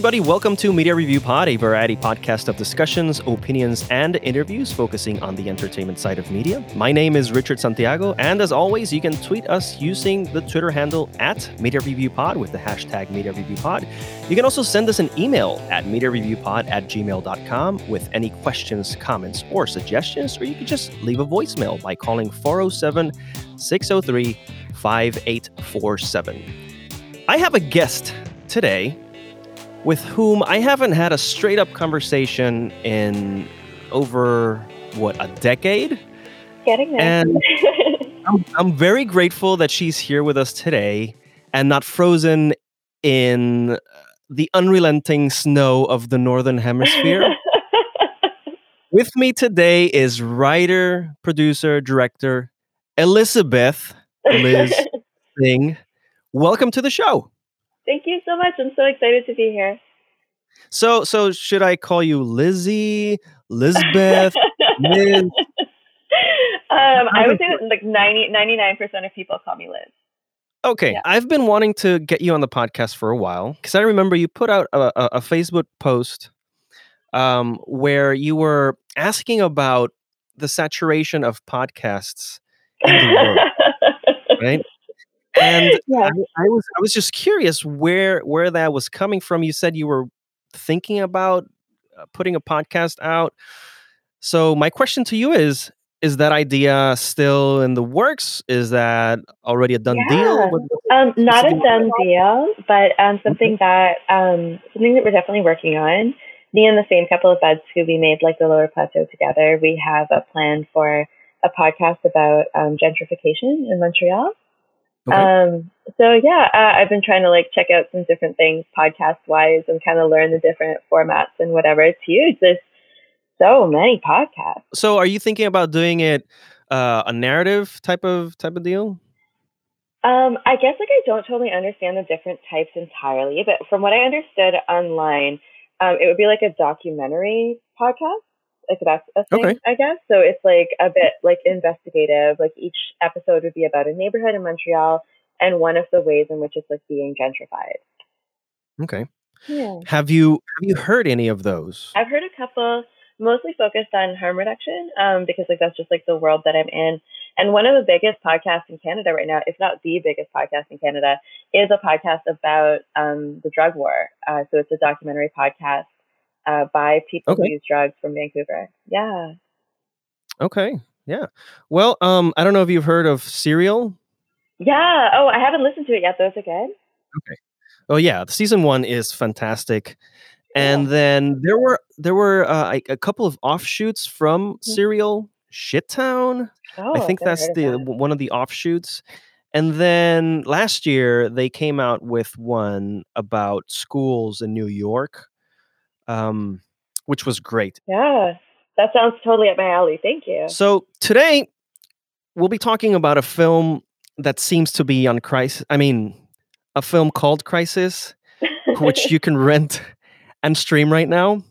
everybody. Welcome to Media Review Pod, a variety podcast of discussions, opinions, and interviews focusing on the entertainment side of media. My name is Richard Santiago, and as always, you can tweet us using the Twitter handle at Media Review Pod with the hashtag Media Review Pod. You can also send us an email at MediaReviewPod at gmail.com with any questions, comments, or suggestions, or you can just leave a voicemail by calling 407 603 5847. I have a guest today with whom I haven't had a straight up conversation in over what a decade. Getting there. And I'm, I'm very grateful that she's here with us today and not frozen in the unrelenting snow of the northern hemisphere. with me today is writer, producer, director Elizabeth Liz Singh. Welcome to the show. Thank you so much. I'm so excited to be here. So, so should I call you Lizzie, Lisbeth, Liz? Um, I would say that like 90, 99% of people call me Liz. Okay, Yeah. I've been wanting to get you on the podcast for a while because I remember you put out a, a, a Facebook post um, where you were asking about the saturation of podcasts in the world, right? And yeah. I, I was I was just curious where where that was coming from. You said you were thinking about uh, putting a podcast out. So my question to you is: Is that idea still in the works? Is that already a done Yeah. deal? What- Um, not a done deal, but um, something that um, something that we're definitely working on. Me and the same couple of buds who we made like the Lower Plateau together, we have a plan for a podcast about um, gentrification in Montreal. Okay. Um, so yeah, uh, I've been trying to like check out some different things podcast wise and kind of learn the different formats and whatever. It's huge. There's so many podcasts. so are you thinking about doing it uh, a narrative type of type of deal? Um, I guess like I don't totally understand the different types entirely, but from what I understood online, um, it would be like a documentary podcast. Like that's a thing, Okay. I guess. So it's like a bit like investigative. Like each episode would be about a neighborhood in Montreal and one of the ways in which it's like being gentrified. Okay. Yeah. Have you have you heard any of those? I've heard a couple mostly focused on harm reduction um, because like that's just like the world that I'm in. And one of the biggest podcasts in Canada right now, if not the biggest podcast in Canada, is a podcast about um, the drug war. Uh, so it's a documentary podcast uh, by people Okay. who use drugs from Vancouver. Yeah. Okay. Yeah. Well, um, I don't know if you've heard of Serial. Yeah. Oh, I haven't listened to it yet. Those are good. Okay. Oh yeah, The season one is fantastic. And then there were there were uh, like a couple of offshoots from Serial Shittown. Oh, I think that's the that. one of the offshoots. And then last year they came out with one about schools in New York, um, which was great. Yeah. That sounds totally up my alley. Thank you. So today we'll be talking about a film that seems to be on crisis. I mean, a film called Crisis, which you can rent and stream right now.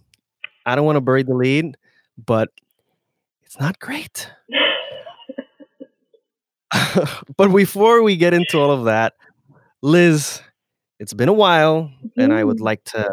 I don't want to bury the lead, but it's not great. but before we get into all of that, Liz, it's been a while, and I would Mhm. like to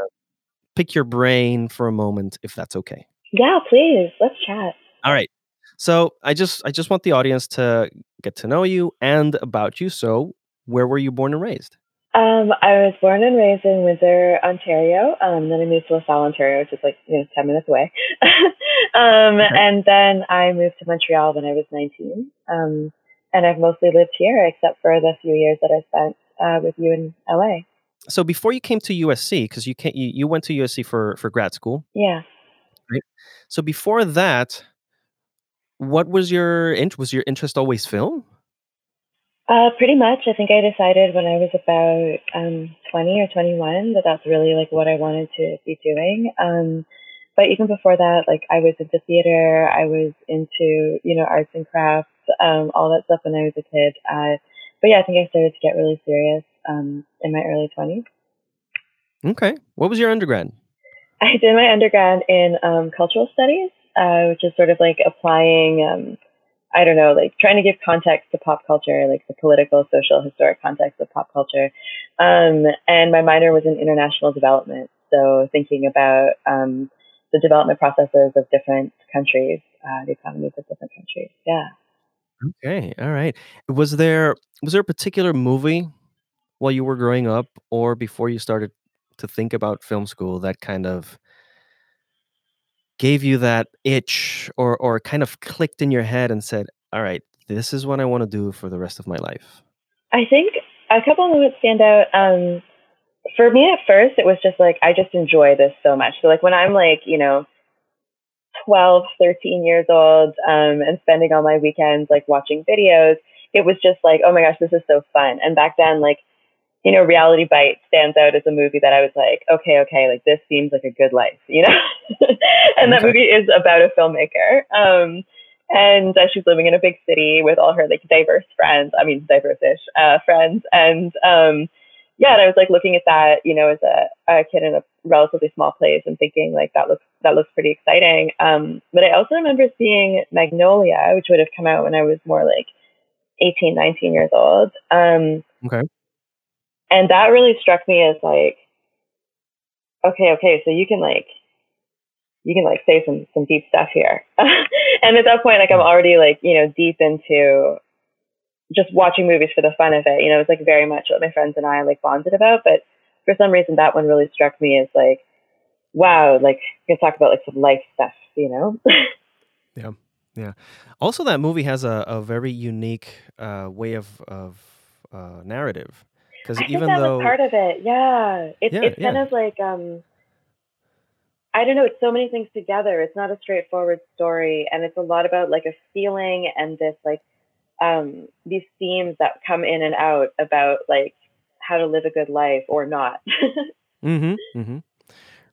pick your brain for a moment, if that's okay. yeah, please. Let's chat. All right. So I just I just want the audience to get to know you and about you. So where were you born and raised? Um, I was born and raised in Windsor, Ontario. Um, then I moved to LaSalle, Ontario, which is like you know ten minutes away. um, and then I moved to Montreal when I was nineteen. Um, and I've mostly lived here, except for the few years that I spent uh, with you in LA. So before you came to USC, because you can't you, you went to USC for for grad school. Yeah. So before that, what was your int- was your interest always film? Uh, pretty much. I think I decided when I was about um, 20 or 21 that that's really like what I wanted to be doing. Um, but even before that, like I was into theater, I was into, you know, arts and crafts, um, all that stuff when I was a kid. Uh, but yeah, I think I started to get really serious um, in my early 20s. Okay. What was your undergrad? I did my undergrad in um, cultural studies, uh, which is sort of like applying, um, I don't know, like trying to give context to pop culture, like the political, social, historic context of pop culture. Um, and my minor was in international development. So thinking about um, the development processes of different countries, uh, the economies of different countries. Yeah. Okay, all right. Was there was there a particular movie while you were growing up or before you started to think about film school that kind of gave you that itch or or kind of clicked in your head and said, "All right, this is what I want to do for the rest of my life." I think a couple moments stand out. Um, for me at first, it was just like, I just enjoy this so much. So like when I'm like, you know, 12, 13 years old, um, and spending all my weekends like watching videos, it was just like, oh my gosh, this is so fun. And back then, like, you know, Reality Bite stands out as a movie that I was like, okay, okay, like this seems like a good life, you know? and that movie is about a filmmaker. Um, and uh, she's living in a big city with all her like diverse friends. I mean, diverse-ish uh, friends. And um, yeah, and I was like looking at that, you know, as a, a kid in a relatively small place and thinking like that looks that looks pretty exciting. Um, but I also remember seeing Magnolia, which would have come out when I was more like 18, 19 years old. Um, Okay. And that really struck me as like, okay, okay, so you can like, you can like say some some deep stuff here. and at that point, like I'm already like you know deep into just watching movies for the fun of it. You know, it's like very much what my friends and I like bonded about. But for some reason, that one really struck me as like, wow, like you can talk about like some life stuff. You know. Yeah. Yeah. Also that movie has a, a very unique uh, way of of uh, narrative because even that though was part of it. Yeah, it's Yeah, it's kind of like um, I don't know. It's so many things together. It's not a straightforward story, and it's a lot about like a feeling and this like um these themes that come in and out about like how to live a good life or not. Mm-hmm. Mm-hmm.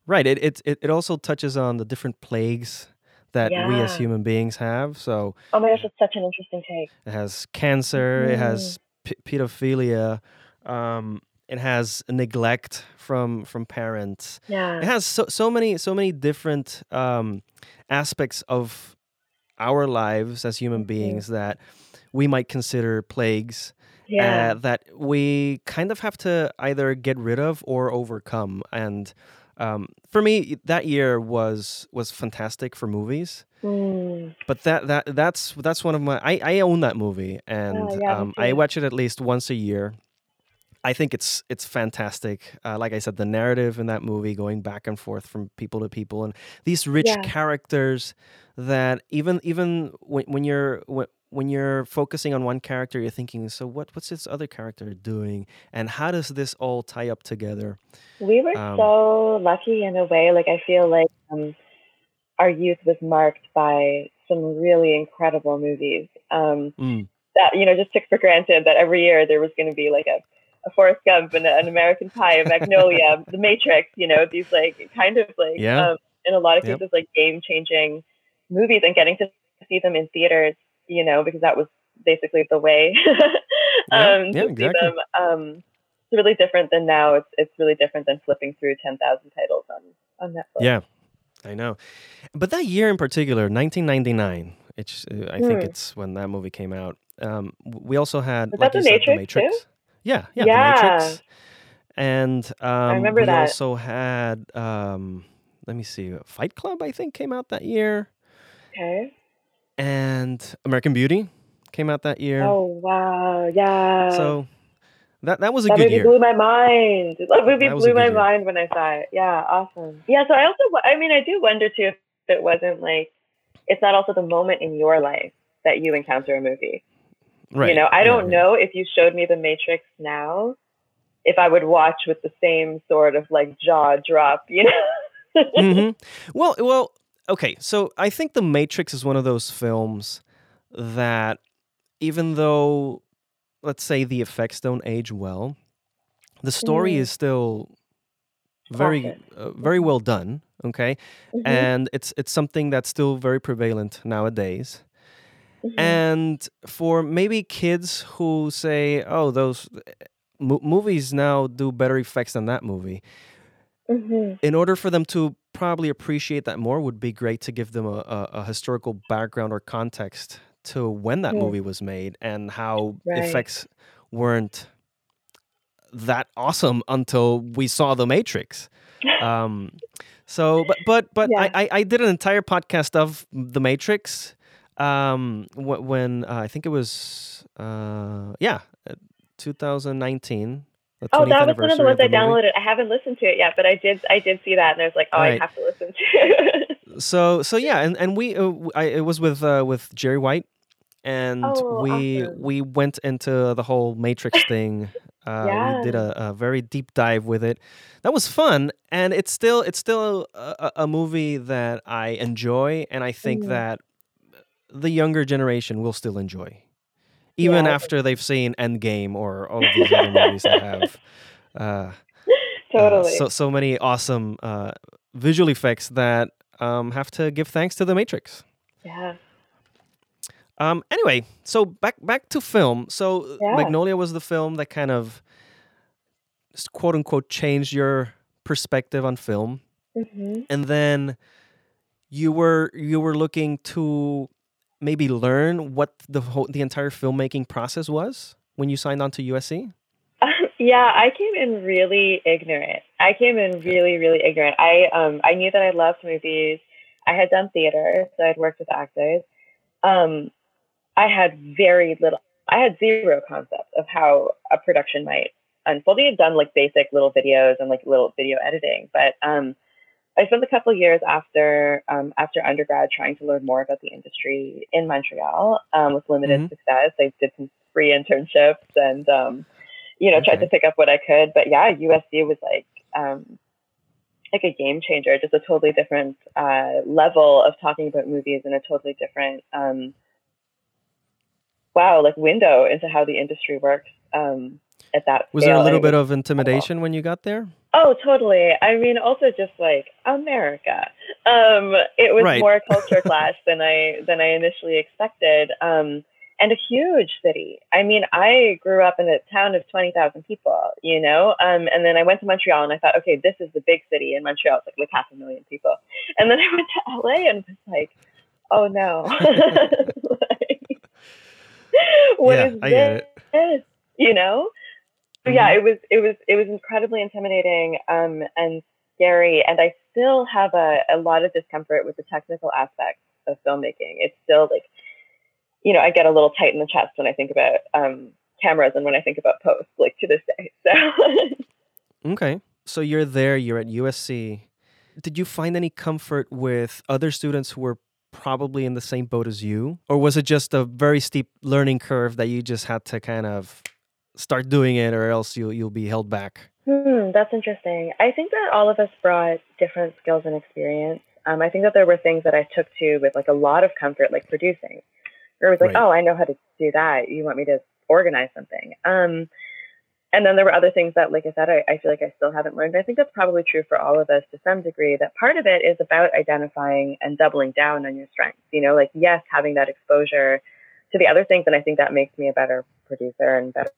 Right. It, it it it also touches on the different plagues that we as human beings have. So oh my gosh, it's such an interesting take. it has cancer. It Mhm. has p- pedophilia. Um, it has neglect from from parents. yeah It has so so many so many different um, aspects of our lives as human Mhm. beings that we might consider plagues yeah, uh, that we kind of have to either get rid of or overcome. And um, for me, that year was was fantastic for movies. Mm. But that that that's that's one of my I, I own that movie and Oh, yeah, um, I watch it at least once a year. I think it's it's fantastic. Uh, like I said, the narrative in that movie going back and forth from people to people, and these rich Yeah. characters that even even when, when you're when, when you're focusing on one character, you're thinking, so what what's this other character doing, and how does this all tie up together? We were Um, so lucky in a way. Like I feel like um, our youth was marked by some really incredible movies um, Mm, that you know just took for granted that every year there was going to be like a, a Forrest Gump and an American Pie, a Magnolia, The Matrix. You know these like kind of like Yeah. um, in a lot of Yep. cases like game changing movies and getting to see them in theaters. You know because that was basically the way um, yeah, to see exactly. them. Um, it's really different than now. It's it's really different than flipping through ten thousand titles on on Netflix. yeah, I know. But that year in particular, 1999, it's uh, I think Hmm. it's when that movie came out. Um, we also had Was like that The said, the Matrix, too? Yeah, yeah, Yeah. the Matrix. And um, remember we that. also had um, let me see, Fight Club. I think came out that year, Okay. and American Beauty came out that year. Oh wow, yeah. So that that was a that good movie year. blew my mind. That movie That blew my year. mind when I saw it. Yeah, awesome. Yeah, so I also, I mean, I do wonder too if it wasn't like, it's not also the moment in your life that you encounter a movie. Right. You know, I don't yeah. know if you showed me The Matrix now, if I would watch with the same sort of like jaw drop. You know. hmm Well, well, okay. So I think The Matrix is one of those films that, even though, let's say, the effects don't age well, the story Mm. is still very, uh, very well done. Okay, Mhm, and it's it's something that's still very prevalent nowadays. Mhm. And for maybe kids who say, "Oh, those." Mo- movies now do better effects than that movie Mhm. in order for them to probably appreciate that more would be great to give them a, a, a historical background or context to when that Hmm. movie was made and how Right. effects weren't that awesome until we saw the matrix Um, so, but but but Yeah. I, I I did an entire podcast of The Matrix. Um, wh- when uh, I think it was uh yeah, uh, 2019. The Oh, that was one of the ones I movie. downloaded. I haven't listened to it yet, but I did. I did see that, and I was like, oh, Right. I have to listen to. it. So so yeah, and and we uh, I, it was with uh, with Jerry White, and Oh, we awesome. we went into the whole Matrix thing. Uh, We did a, a very deep dive with it. That was fun, and it's still it's still a, a- a movie that I enjoy, and I think Mhm. that the younger generation will still enjoy, even Yeah. after they've seen Endgame or all of these other movies that have. Uh, uh, totally. so so many awesome uh, visual effects that um, have to give thanks to the Matrix. yeah. Um, anyway, so back back to film. So Yeah. Magnolia was the film that kind of quote unquote changed your perspective on film, hmm and then you were you were looking to maybe learn what the whole the entire filmmaking process was when you signed on to USC. yeah, I came in really ignorant. I came in really, really ignorant. I um I knew that I loved movies. I had done theater, so I'd worked with actors. Um, I had very little. I had zero concept of how a production might unfold. I had done like basic little videos and like little video editing, but um, I spent a couple of years after um, after undergrad trying to learn more about the industry in Montreal um, with limited Mhm. success. I did some free internships and um, you know tried to pick up what I could. But yeah, USC was like um, like a game changer, just a totally different uh, level of talking about movies and a totally different um, wow like window into how the industry works. Um, at that Was there a little bit of intimidation when you got there? Oh, totally. I mean, also just like America. Um, it was Right. more culture clash than I than I initially expected. Um, and a huge city. I mean, I grew up in a town of twenty thousand people. You know, um, and then I went to Montreal, and I thought, okay, this is the big city. In Montreal, it's like like half a million people. And then I went to LA, and was like, oh no, like, what Yeah, is I get it. this? You know. But yeah, Mhm. it was it was it was incredibly intimidating um, and scary, and I still have a, a lot of discomfort with the technical aspects of filmmaking. It's still like, you know, I get a little tight in the chest when I think about um, cameras and when I think about post, like to this day. So Okay. So you're there, you're at USC. Did you find any comfort with other students who were probably in the same boat as you? Or was it just a very steep learning curve that you just had to kind of start doing it or else you'll you'll be held back? Hmm, that's interesting. I think that all of us brought different skills and experience. Um, I think that there were things that I took to with like a lot of comfort, like producing. Where it was like, Right. oh, I know how to do that. You want me to organize something. Um, and then there were other things that, like I said, I, I feel like I still haven't learned. I think that's probably true for all of us to some degree. That part of it is about identifying and doubling down on your strengths. You know, like yes, having that exposure to the other things, and I think that makes me a better producer and better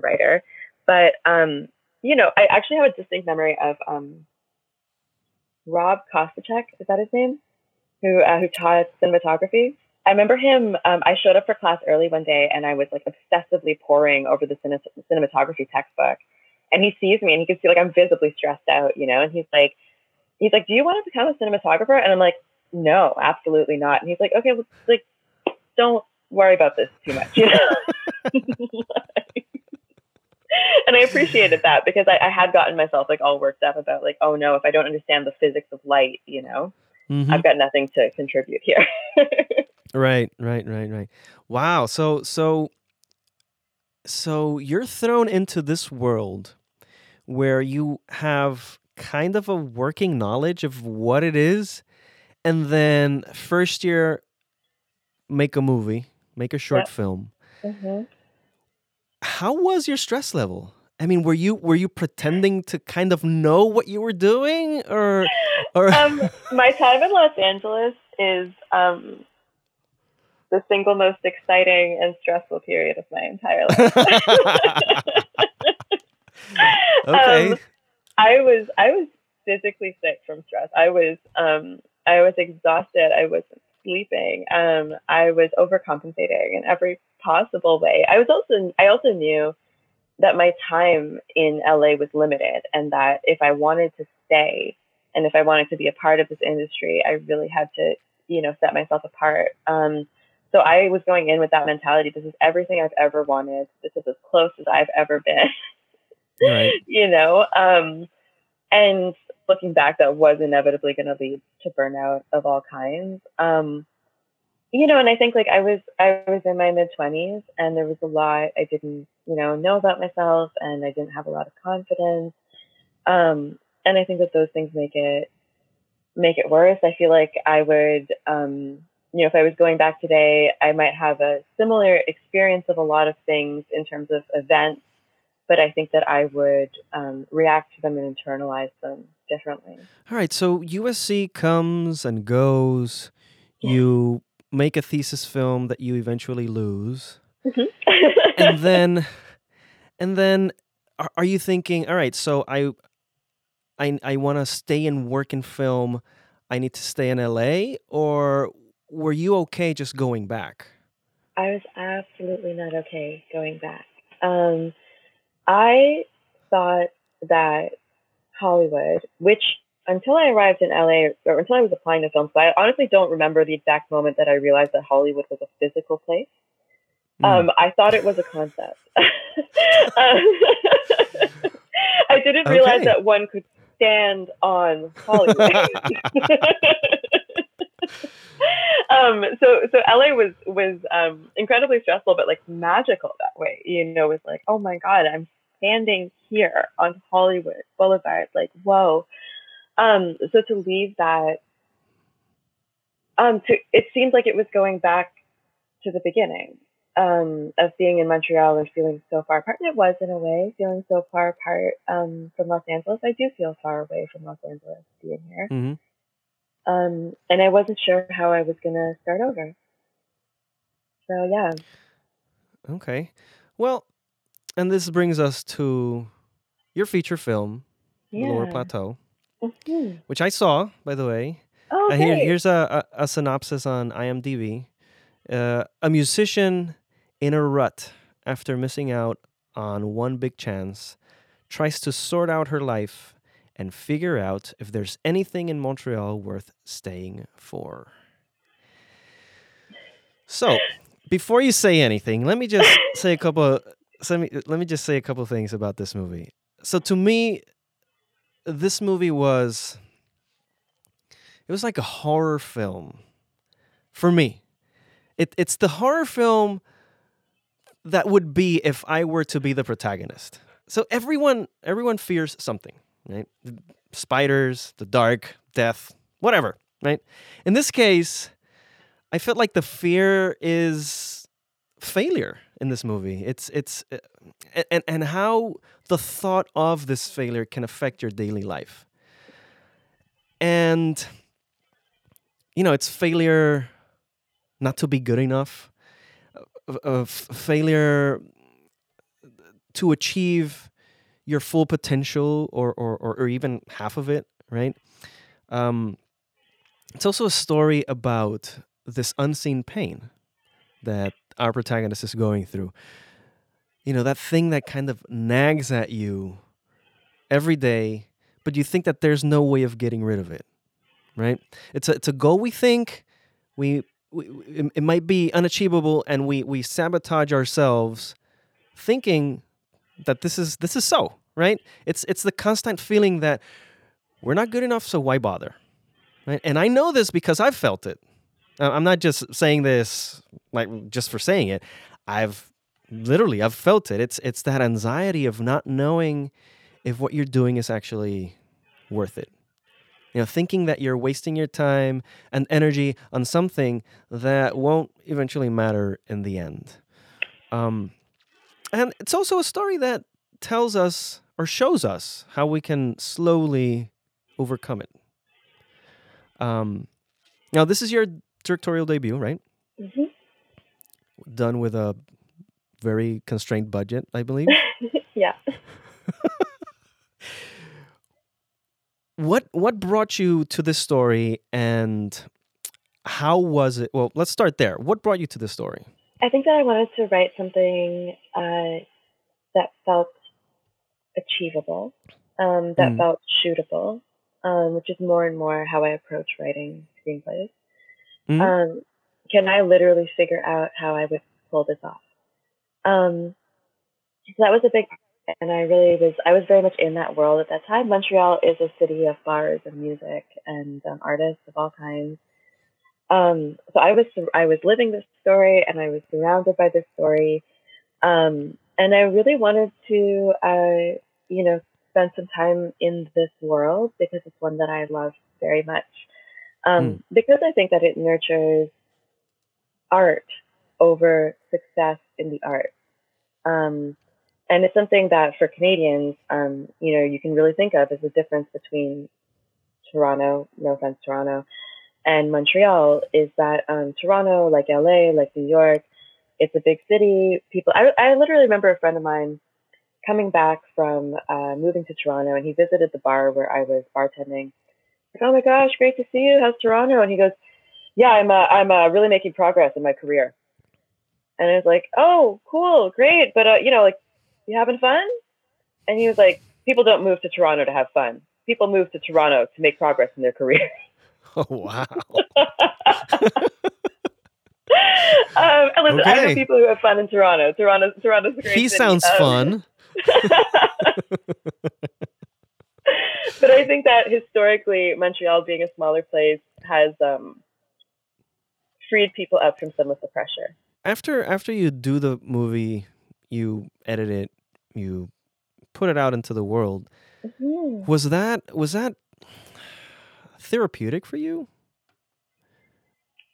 writer. But um, you know, I actually have a distinct memory of um, Rob Kostachek. Is that his name? Who uh, who taught cinematography? I remember him. Um, I showed up for class early one day, and I was like obsessively poring over the cine- cinematography textbook. And he sees me, and he can see like I'm visibly stressed out, you know. And he's like, he's like, "Do you want to become a cinematographer?" And I'm like, "No, absolutely not." And he's like, "Okay, well, like, don't worry about this too much," you know. and I appreciated that because I, I had gotten myself like all worked up about like, oh no, if I don't understand the physics of light, you know, Mhm. I've got nothing to contribute here. Right, right, right, right. Wow. So so so you're thrown into this world where you have kind of a working knowledge of what it is and then first year make a movie, make a short Yep. film. hmm How was your stress level? I mean, were you were you pretending to kind of know what you were doing or or um, my time in Los Angeles is um, the single most exciting and stressful period of my entire life. Okay. Um, I was I was physically sick from stress. I was um, I was exhausted. I wasn't sleeping. Um, I was overcompensating in every possible way. I was also I also knew that my time in LA was limited, and that if I wanted to stay and if I wanted to be a part of this industry, I really had to, you know, set myself apart. Um, so I was going in with that mentality. This is everything I've ever wanted. This is as close as I've ever been. Right. you know, um, and looking back, that was inevitably going to lead to burnout of all kinds. Um, you know, and I think like I was I was in my mid twenties, and there was a lot I didn't you know know about myself, and I didn't have a lot of confidence. Um, and I think that those things make it make it worse. I feel like I would, um, you know, if I was going back today, I might have a similar experience of a lot of things in terms of events, but I think that I would um, react to them and internalize them differently. All right. So USC comes and goes. Yeah. You make a thesis film that you eventually lose, mm-hmm. and then, and then, are, are you thinking? All right. So I I I want to stay and work in film, I need to stay in LA, or were you okay just going back? I was absolutely not okay going back. Um, I thought that Hollywood, which until I arrived in LA or until I was applying to film, school, I honestly don't remember the exact moment that I realized that Hollywood was a physical place. Mm. Um, I thought it was a concept. um, I didn't realize okay. that one could stand on Hollywood. um, so so LA was was um, incredibly stressful, but like magical that way. You know, it was like, oh my god, I'm standing here on Hollywood Boulevard. Like, whoa. Um, so to leave that, um, to it seemed like it was going back to the beginning um, of being in Montreal and feeling so far apart. And it was in a way feeling so far apart um, from Los Angeles. I do feel far away from Los Angeles being here. Mm-hmm. Um, and I wasn't sure how I was going to start over. So, yeah. Okay. Well, and this brings us to your feature film, yeah. Lower Plateau, mm-hmm. which I saw, by the way. Oh, okay. uh, here, here's a, a, a, synopsis on IMDb. Uh, a musician in a rut after missing out on one big chance, tries to sort out her life and figure out if there's anything in Montreal worth staying for. So, before you say anything, let me just say a couple. Let me let me just say a couple things about this movie. So, to me, this movie was it was like a horror film for me. It, it's the horror film that would be if I were to be the protagonist. So everyone everyone fears something, right? Spiders, the dark, death, whatever, right? In this case, I felt like the fear is failure in this movie. It's it's uh, and and how the thought of this failure can affect your daily life. And you know, it's failure not to be good enough of failure to achieve your full potential or, or, or, even half of it, right? Um, it's also a story about this unseen pain that our protagonist is going through. You know, that thing that kind of nags at you every day, but you think that there's no way of getting rid of it, right? It's a, it's a goal we think, we we, it, it might be unachievable and we we sabotage ourselves thinking that this is this is so right? It's it's the constant feeling that we're not good enough so why bother right? And i know this because i've felt it. I'm not just saying this like just for saying it. I've literally i've felt it. It's it's that anxiety of not knowing if what you're doing is actually worth it. You know, thinking that you're wasting your time and energy on something that won't eventually matter in the end. Um, and it's also a story that tells us or shows us how we can slowly overcome it. Um, now, this is your directorial debut, right? Mm-hmm. Done with a very constrained budget, I believe. yeah. what what brought you to this story and how was it well let's start there what brought you to this story i think that i wanted to write something uh, that felt achievable, um, that Mm. felt shootable, um, which is more and more how I approach writing screenplays. Mhm. Um, can I literally figure out how I would pull this off? Um, so that was a big, and I really was, I was very much in that world at that time. Montreal is a city of bars and music and um, artists of all kinds. Um, so I was, I was living this story and I was surrounded by this story. Um, and I really wanted to, uh, you know, spend some time in this world because it's one that I love very much. Um, Because I think that it nurtures art over success in the arts. Um, and it's something that for Canadians, um, you know, you can really think of as the difference between Toronto, no offense, Toronto, and Montreal is that um, Toronto, like LA, like New York, it's a big city. People, I, I literally remember a friend of mine coming back from uh, moving to Toronto, and he visited the bar where I was bartending. Like, oh my gosh, great to see you. How's Toronto? And he goes, Yeah, I'm uh, I'm uh, really making progress in my career. And I was like, Oh, cool, great, but uh, you know, like, you having fun? And he was like, People don't move to Toronto to have fun. People move to Toronto to make progress in their career. Oh wow. um, and listen, I know Okay. people who have fun in Toronto. Toronto, Toronto's a great. he city. sounds Um, fun. but I think that historically, Montreal being a smaller place has um, freed people up from some of the pressure. After after you do the movie, you edit it, you put it out into the world. Mhm. Was that was that therapeutic for you?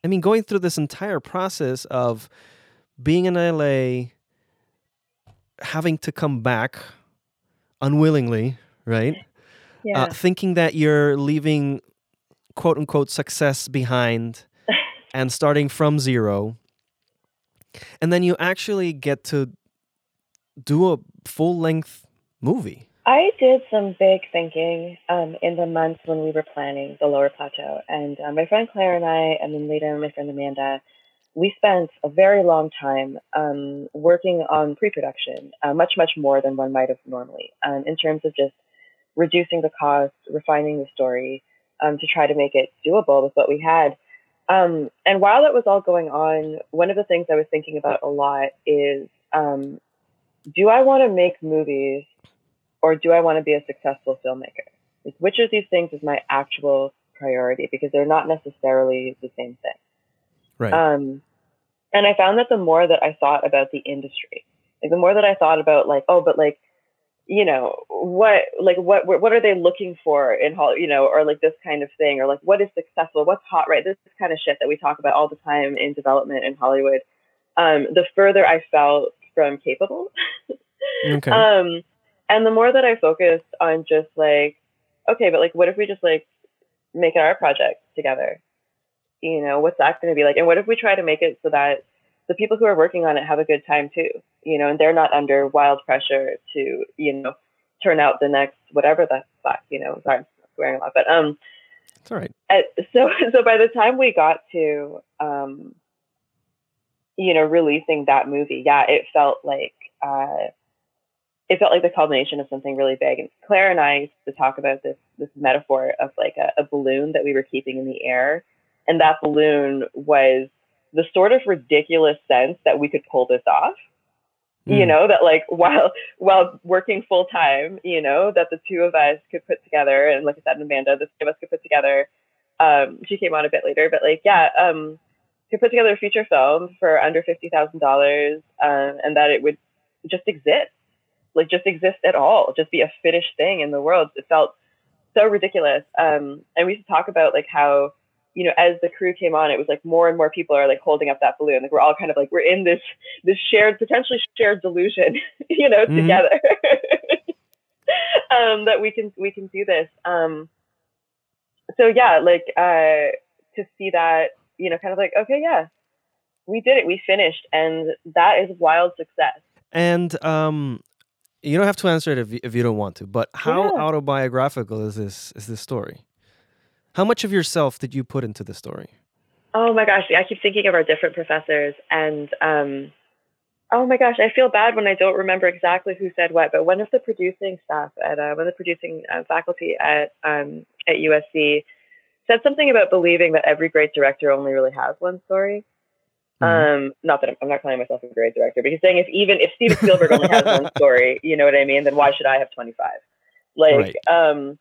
I mean, going through this entire process of being in LA, having to come back unwillingly, right? Yeah. Uh, thinking that you're leaving quote unquote success behind and starting from zero. And then you actually get to do a full length movie. I did some big thinking um, in the months when we were planning the Lower Plateau, and uh, my friend Claire and I, and then later my friend Amanda, we spent a very long time um, working on pre-production, uh, much much more than one might have normally, um, in terms of just reducing the cost, refining the story, um, to try to make it doable with what we had. Um, and while that was all going on, one of the things I was thinking about a lot is, um, do I want to make movies or do I want to be a successful filmmaker? Like, which of these things is my actual priority? Because they're not necessarily the same thing. Right. Um, and I found that the more that I thought about the industry, like the more that I thought about like, oh, but like, you know, what, like, what, what are they looking for in Hollywood, you know, or like this kind of thing, or like, what is successful, what's hot, right? This kind of shit that we talk about all the time in development in Hollywood. Um, the further I felt from capable. okay. Um, and the more that I focused on just like, okay, but like, what if we just like make an art project together? You know, what's that going to be like? And what if we try to make it so that the people who are working on it have a good time too? You know, and they're not under wild pressure to, you know, turn out the next whatever the fuck, you know. Sorry, I'm swearing a lot, but um, it's all right. so so by the time we got to um you know releasing that movie yeah it felt like uh it felt like the culmination of something really big. And claire and i used to talk about this this metaphor of like a, a balloon that we were keeping in the air. And that balloon was the sort of ridiculous sense that we could pull this off you Mm. know that like while while working full time you know that the two of us could put together and like i said amanda the two of us could put together um she came on a bit later but like yeah um could put together a feature film for under fifty thousand dollars um and that it would just exist like just exist at all just be a finished thing in the world it felt so ridiculous um and we used to talk about like how you know, as the crew came on, it was like more and more people are like holding up that balloon. Like we're all kind of like we're in this this shared, potentially shared delusion, you know, Mhm. together. um, that we can we can do this. Um, so yeah, like uh, to see that, you know, kind of like okay, yeah, we did it, we finished, and that is wild success. And um, you don't have to answer it if you, if you don't want to. But how Yeah. autobiographical is this is this story? How much of yourself did you put into the story? Oh my gosh, I keep thinking of our different professors, and um, Oh my gosh, I feel bad when I don't remember exactly who said what, but one of the producing staff at uh, one of the producing uh, faculty at um, at USC said something about believing that every great director only really has one story. Mm-hmm. Um, not that I'm, I'm, not calling myself a great director, but he's saying if even if Steven Spielberg only has one story, you know what I mean, then why should I have 25? Like, right. um,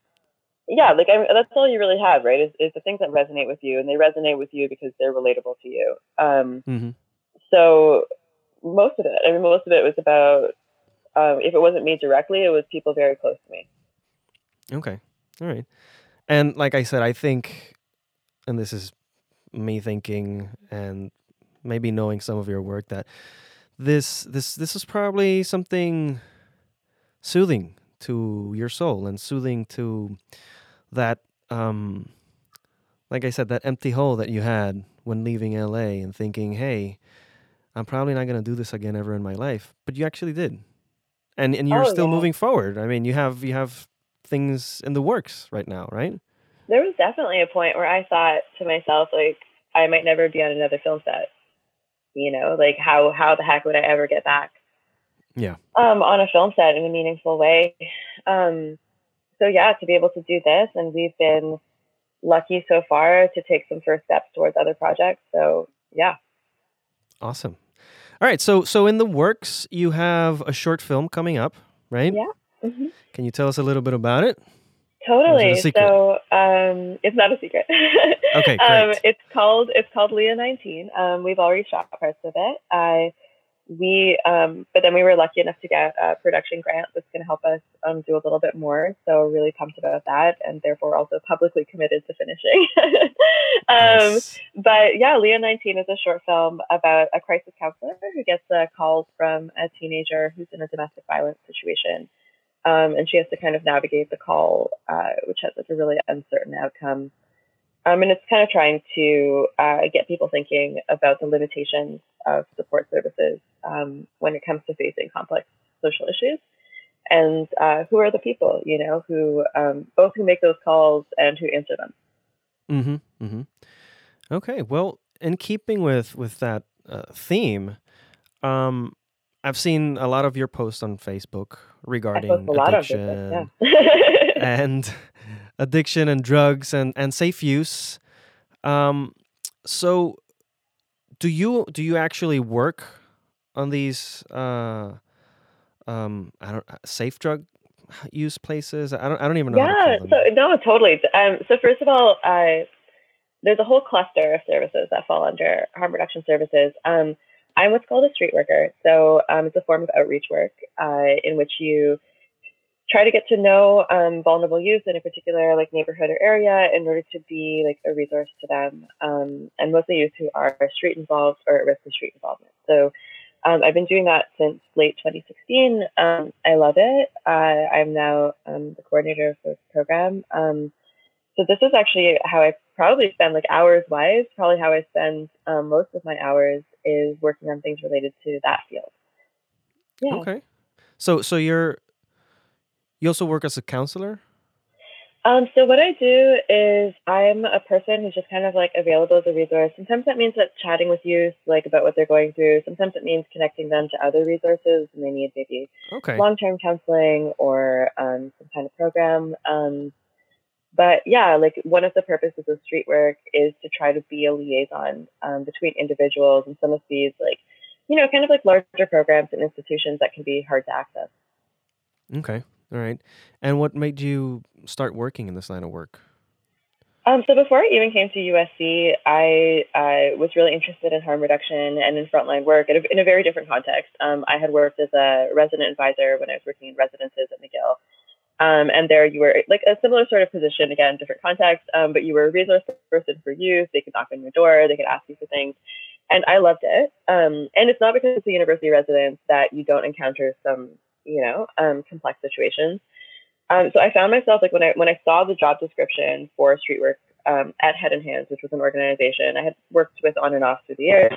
yeah, like I, that's all you really have, right? Is, is the things that resonate with you, and they resonate with you because they're relatable to you. Um, mm-hmm. So most of it, I mean, most of it was about um, if it wasn't me directly, it was people very close to me. Okay, all right, and like I said, I think, and this is me thinking, and maybe knowing some of your work that this this this is probably something soothing to your soul and soothing to that um like I said that empty hole that you had when leaving LA and thinking, "Hey, I'm probably not going to do this again ever in my life." But you actually did. And and you're oh, still yeah. moving forward. I mean, you have you have things in the works right now, right? There was definitely a point where I thought to myself like I might never be on another film set. You know, like how how the heck would I ever get back? Yeah. Um, on a film set in a meaningful way. Um, so yeah, to be able to do this, and we've been lucky so far to take some first steps towards other projects. So yeah. Awesome. All right. So so in the works, you have a short film coming up, right? Yeah. Mm-hmm. Can you tell us a little bit about it? Totally. So um, it's not a secret. okay. Um, it's called it's called Leah 19. Um, we've already shot parts of it. I we um, but then we were lucky enough to get a production grant that's going to help us um, do a little bit more so really pumped about that and therefore also publicly committed to finishing um, nice. but yeah leah 19 is a short film about a crisis counselor who gets a call from a teenager who's in a domestic violence situation um, and she has to kind of navigate the call uh, which has like a really uncertain outcome um, and it's kind of trying to uh, get people thinking about the limitations of support services um, when it comes to facing complex social issues. And uh, who are the people, you know, who um, both who make those calls and who answer them. Mm-hmm. Mm-hmm. Okay. Well, in keeping with with that uh, theme, um, I've seen a lot of your posts on Facebook regarding addiction yeah. and addiction and drugs and, and safe use. Um, so, do you do you actually work on these uh, um, I don't safe drug use places? I don't I don't even know. Yeah, so no, totally. Um, so first of all, uh, there's a whole cluster of services that fall under harm reduction services. Um, I'm what's called a street worker. So um, it's a form of outreach work uh, in which you try to get to know um, vulnerable youth in a particular like neighborhood or area in order to be like a resource to them, um, and mostly youth who are street involved or at risk of street involvement. So um, I've been doing that since late 2016. Um, I love it. Uh, I'm now um, the coordinator of the program. Um, so this is actually how I probably spend like hours wise. Probably how I spend most of my hours is working on things related to that field. Yeah. Okay. So so you're you also work as a counselor? Um, so what I do is I'm a person who's just kind of like available as a resource. Sometimes that means that chatting with youth like about what they're going through. Sometimes it means connecting them to other resources and they need maybe okay. long-term counseling or um, some kind of program. Um, but yeah, like one of the purposes of street work is to try to be a liaison um, between individuals and some of these like, you know, kind of like larger programs and institutions that can be hard to access. Okay. All right. And what made you start working in this line of work? Um, so before I even came to USC, I, I was really interested in harm reduction and in frontline work in a, in a very different context. Um, I had worked as a resident advisor when I was working in residences at McGill. Um, and there you were like a similar sort of position, again, different context, um, but you were a resource person for youth. They could knock on your door, they could ask you for things. And I loved it. Um, and it's not because it's a university residence that you don't encounter some you know, um, complex situations. Um, so I found myself like when I when I saw the job description for street work um, at Head and Hands, which was an organization I had worked with on and off through the years,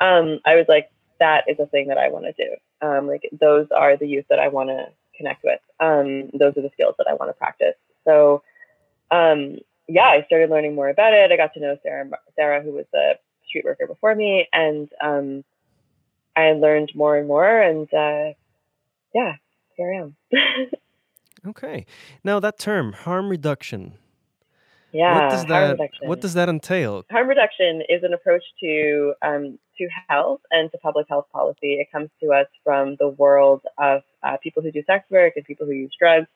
I was like, that is a thing that I want to do. Like those are the youth that I want to connect with. Um, those are the skills that I want to practice. So um, yeah, I started learning more about it. I got to know Sarah, Sarah, who was a street worker before me, and um, I learned more and more, and uh, yeah, here I am. okay, now that term harm reduction. Yeah, what does that what does that entail? Harm reduction is an approach to um, to health and to public health policy. It comes to us from the world of uh, people who do sex work and people who use drugs.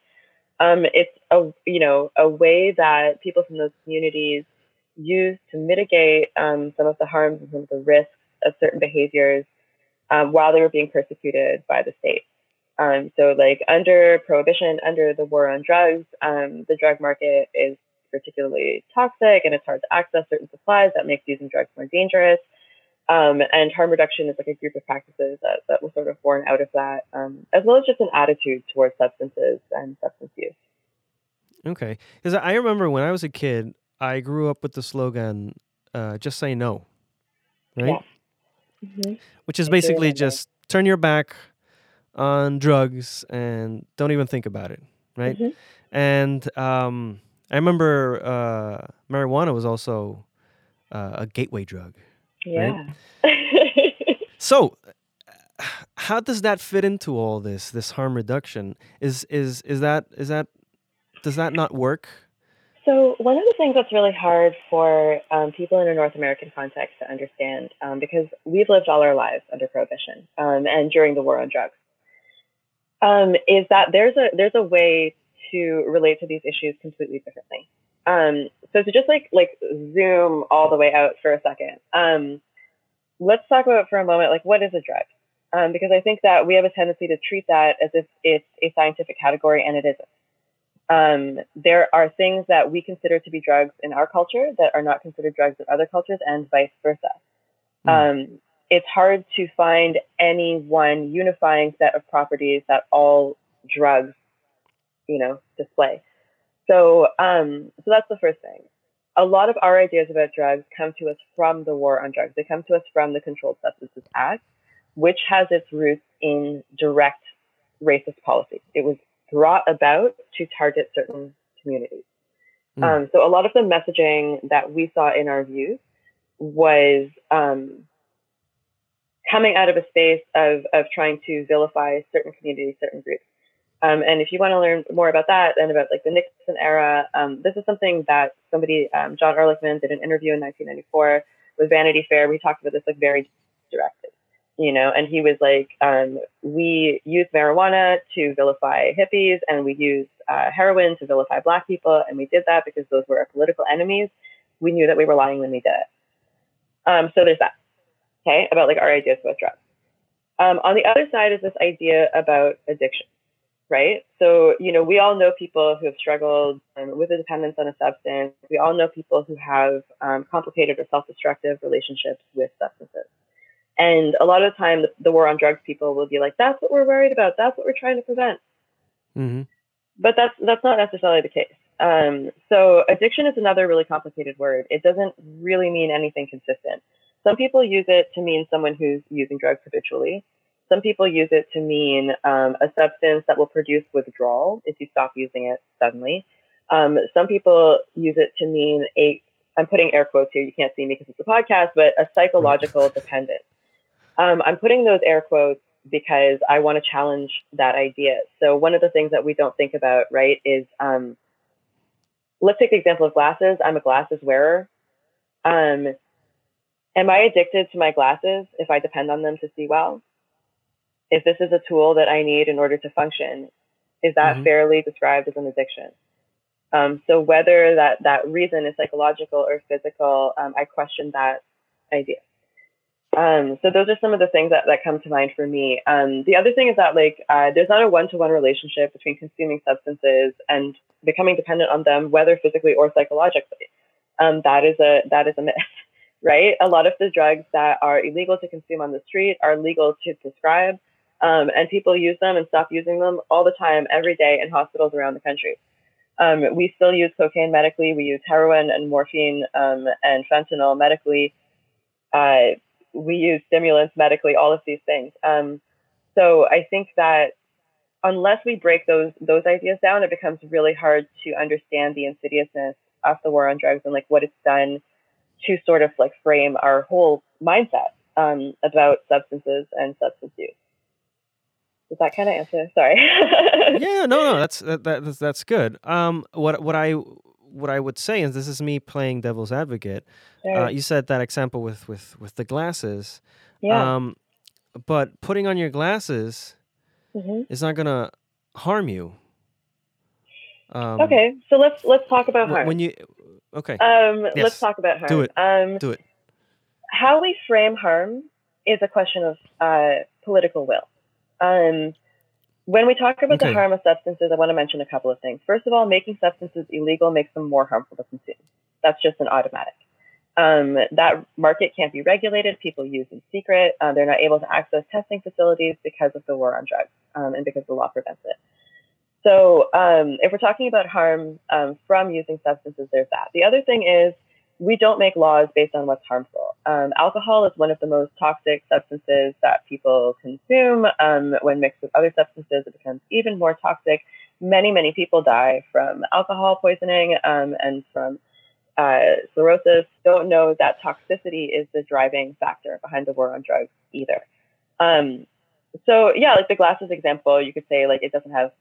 Um, it's a you know a way that people from those communities use to mitigate um, some of the harms and some of the risks of certain behaviors um, while they were being persecuted by the state. Um, so, like under prohibition, under the war on drugs, um, the drug market is particularly toxic and it's hard to access certain supplies that makes using drugs more dangerous. Um, and harm reduction is like a group of practices that, that was sort of born out of that, um, as well as just an attitude towards substances and substance use. Okay. Because I remember when I was a kid, I grew up with the slogan, uh, just say no, right? Yeah. Mm-hmm. Which is basically just turn your back on drugs and don't even think about it, right? Mm-hmm. And um, I remember uh, marijuana was also uh, a gateway drug. Yeah. Right? so, how does that fit into all this? This harm reduction is is is that is that does that not work? So, one of the things that's really hard for um, people in a North American context to understand, um, because we've lived all our lives under prohibition um, and during the war on drugs, um, is that there's a there's a way to relate to these issues completely differently. Um, so to just like like zoom all the way out for a second, um, let's talk about for a moment like what is a drug, because I think that we have a tendency to treat that as if it's a scientific category and it isn't. Um, there are things that we consider to be drugs in our culture that are not considered drugs in other cultures, and vice versa. Mm. Um, it's hard to find any one unifying set of properties that all drugs, you know, display. So, um, so that's the first thing. A lot of our ideas about drugs come to us from the war on drugs. They come to us from the Controlled Substances Act, which has its roots in direct racist policy. It was brought about to target certain communities. Mm. Um, so a lot of the messaging that we saw in our views was um, coming out of a space of, of trying to vilify certain communities, certain groups. Um, and if you want to learn more about that and about like the Nixon era, um, this is something that somebody, um, John Ehrlichman, did an interview in 1994 with Vanity Fair. We talked about this like very directly you know, and he was like, um, we use marijuana to vilify hippies and we use uh, heroin to vilify black people. And we did that because those were our political enemies. We knew that we were lying when we did it. Um, so there's that, okay, about like our ideas about drugs. Um, on the other side is this idea about addiction, right? So, you know, we all know people who have struggled um, with a dependence on a substance. We all know people who have um, complicated or self destructive relationships with substances. And a lot of the time, the, the, war on drugs people will be like, "That's what we're worried about. That's what we're trying to prevent." Mm-hmm. But that's that's not necessarily the case. Um, so addiction is another really complicated word. It doesn't really mean anything consistent. Some people use it to mean someone who's using drugs habitually. Some people use it to mean um, a substance that will produce withdrawal if you stop using it suddenly. Um, some people use it to mean a I'm putting air quotes here. You can't see me because it's a podcast, but a psychological dependence. Um, I'm putting those air quotes because I want to challenge that idea. So one of the things that we don't think about, right, is um, let's take the example of glasses. I'm a glasses wearer. Um, am I addicted to my glasses if I depend on them to see well? If this is a tool that I need in order to function, is that mm-hmm. fairly described as an addiction? Um, so whether that that reason is psychological or physical, um, I question that idea. Um, so those are some of the things that, that come to mind for me. Um, the other thing is that like uh, there's not a one-to-one relationship between consuming substances and becoming dependent on them, whether physically or psychologically. Um, that is a that is a myth, right? A lot of the drugs that are illegal to consume on the street are legal to prescribe, um, and people use them and stop using them all the time, every day in hospitals around the country. Um, we still use cocaine medically. We use heroin and morphine um, and fentanyl medically. Uh, we use stimulants medically, all of these things. Um, so I think that unless we break those those ideas down, it becomes really hard to understand the insidiousness of the war on drugs and like what it's done to sort of like frame our whole mindset um, about substances and substance use. Does that kind of answer? Sorry. yeah, no, no, that's that, that's that's good. Um, what what I what I would say is this is me playing devil's advocate. Sure. Uh, you said that example with with with the glasses. Yeah. Um, but putting on your glasses mm-hmm. is not gonna harm you. Um, okay, so let's let's talk about harm. When you okay, um, yes. let's talk about harm. Do it. Um, Do it. How we frame harm is a question of uh, political will. Um, when we talk about okay. the harm of substances, I want to mention a couple of things. First of all, making substances illegal makes them more harmful to consume. That's just an automatic. Um, that market can't be regulated. People use in secret. Uh, they're not able to access testing facilities because of the war on drugs um, and because the law prevents it. So, um, if we're talking about harm um, from using substances, there's that. The other thing is we don't make laws based on what's harmful. Um, alcohol is one of the most toxic substances that people consume. Um, when mixed with other substances, it becomes even more toxic. Many, many people die from alcohol poisoning um, and from uh, cirrhosis. Don't know that toxicity is the driving factor behind the war on drugs either. Um, so yeah, like the glasses example, you could say like it doesn't have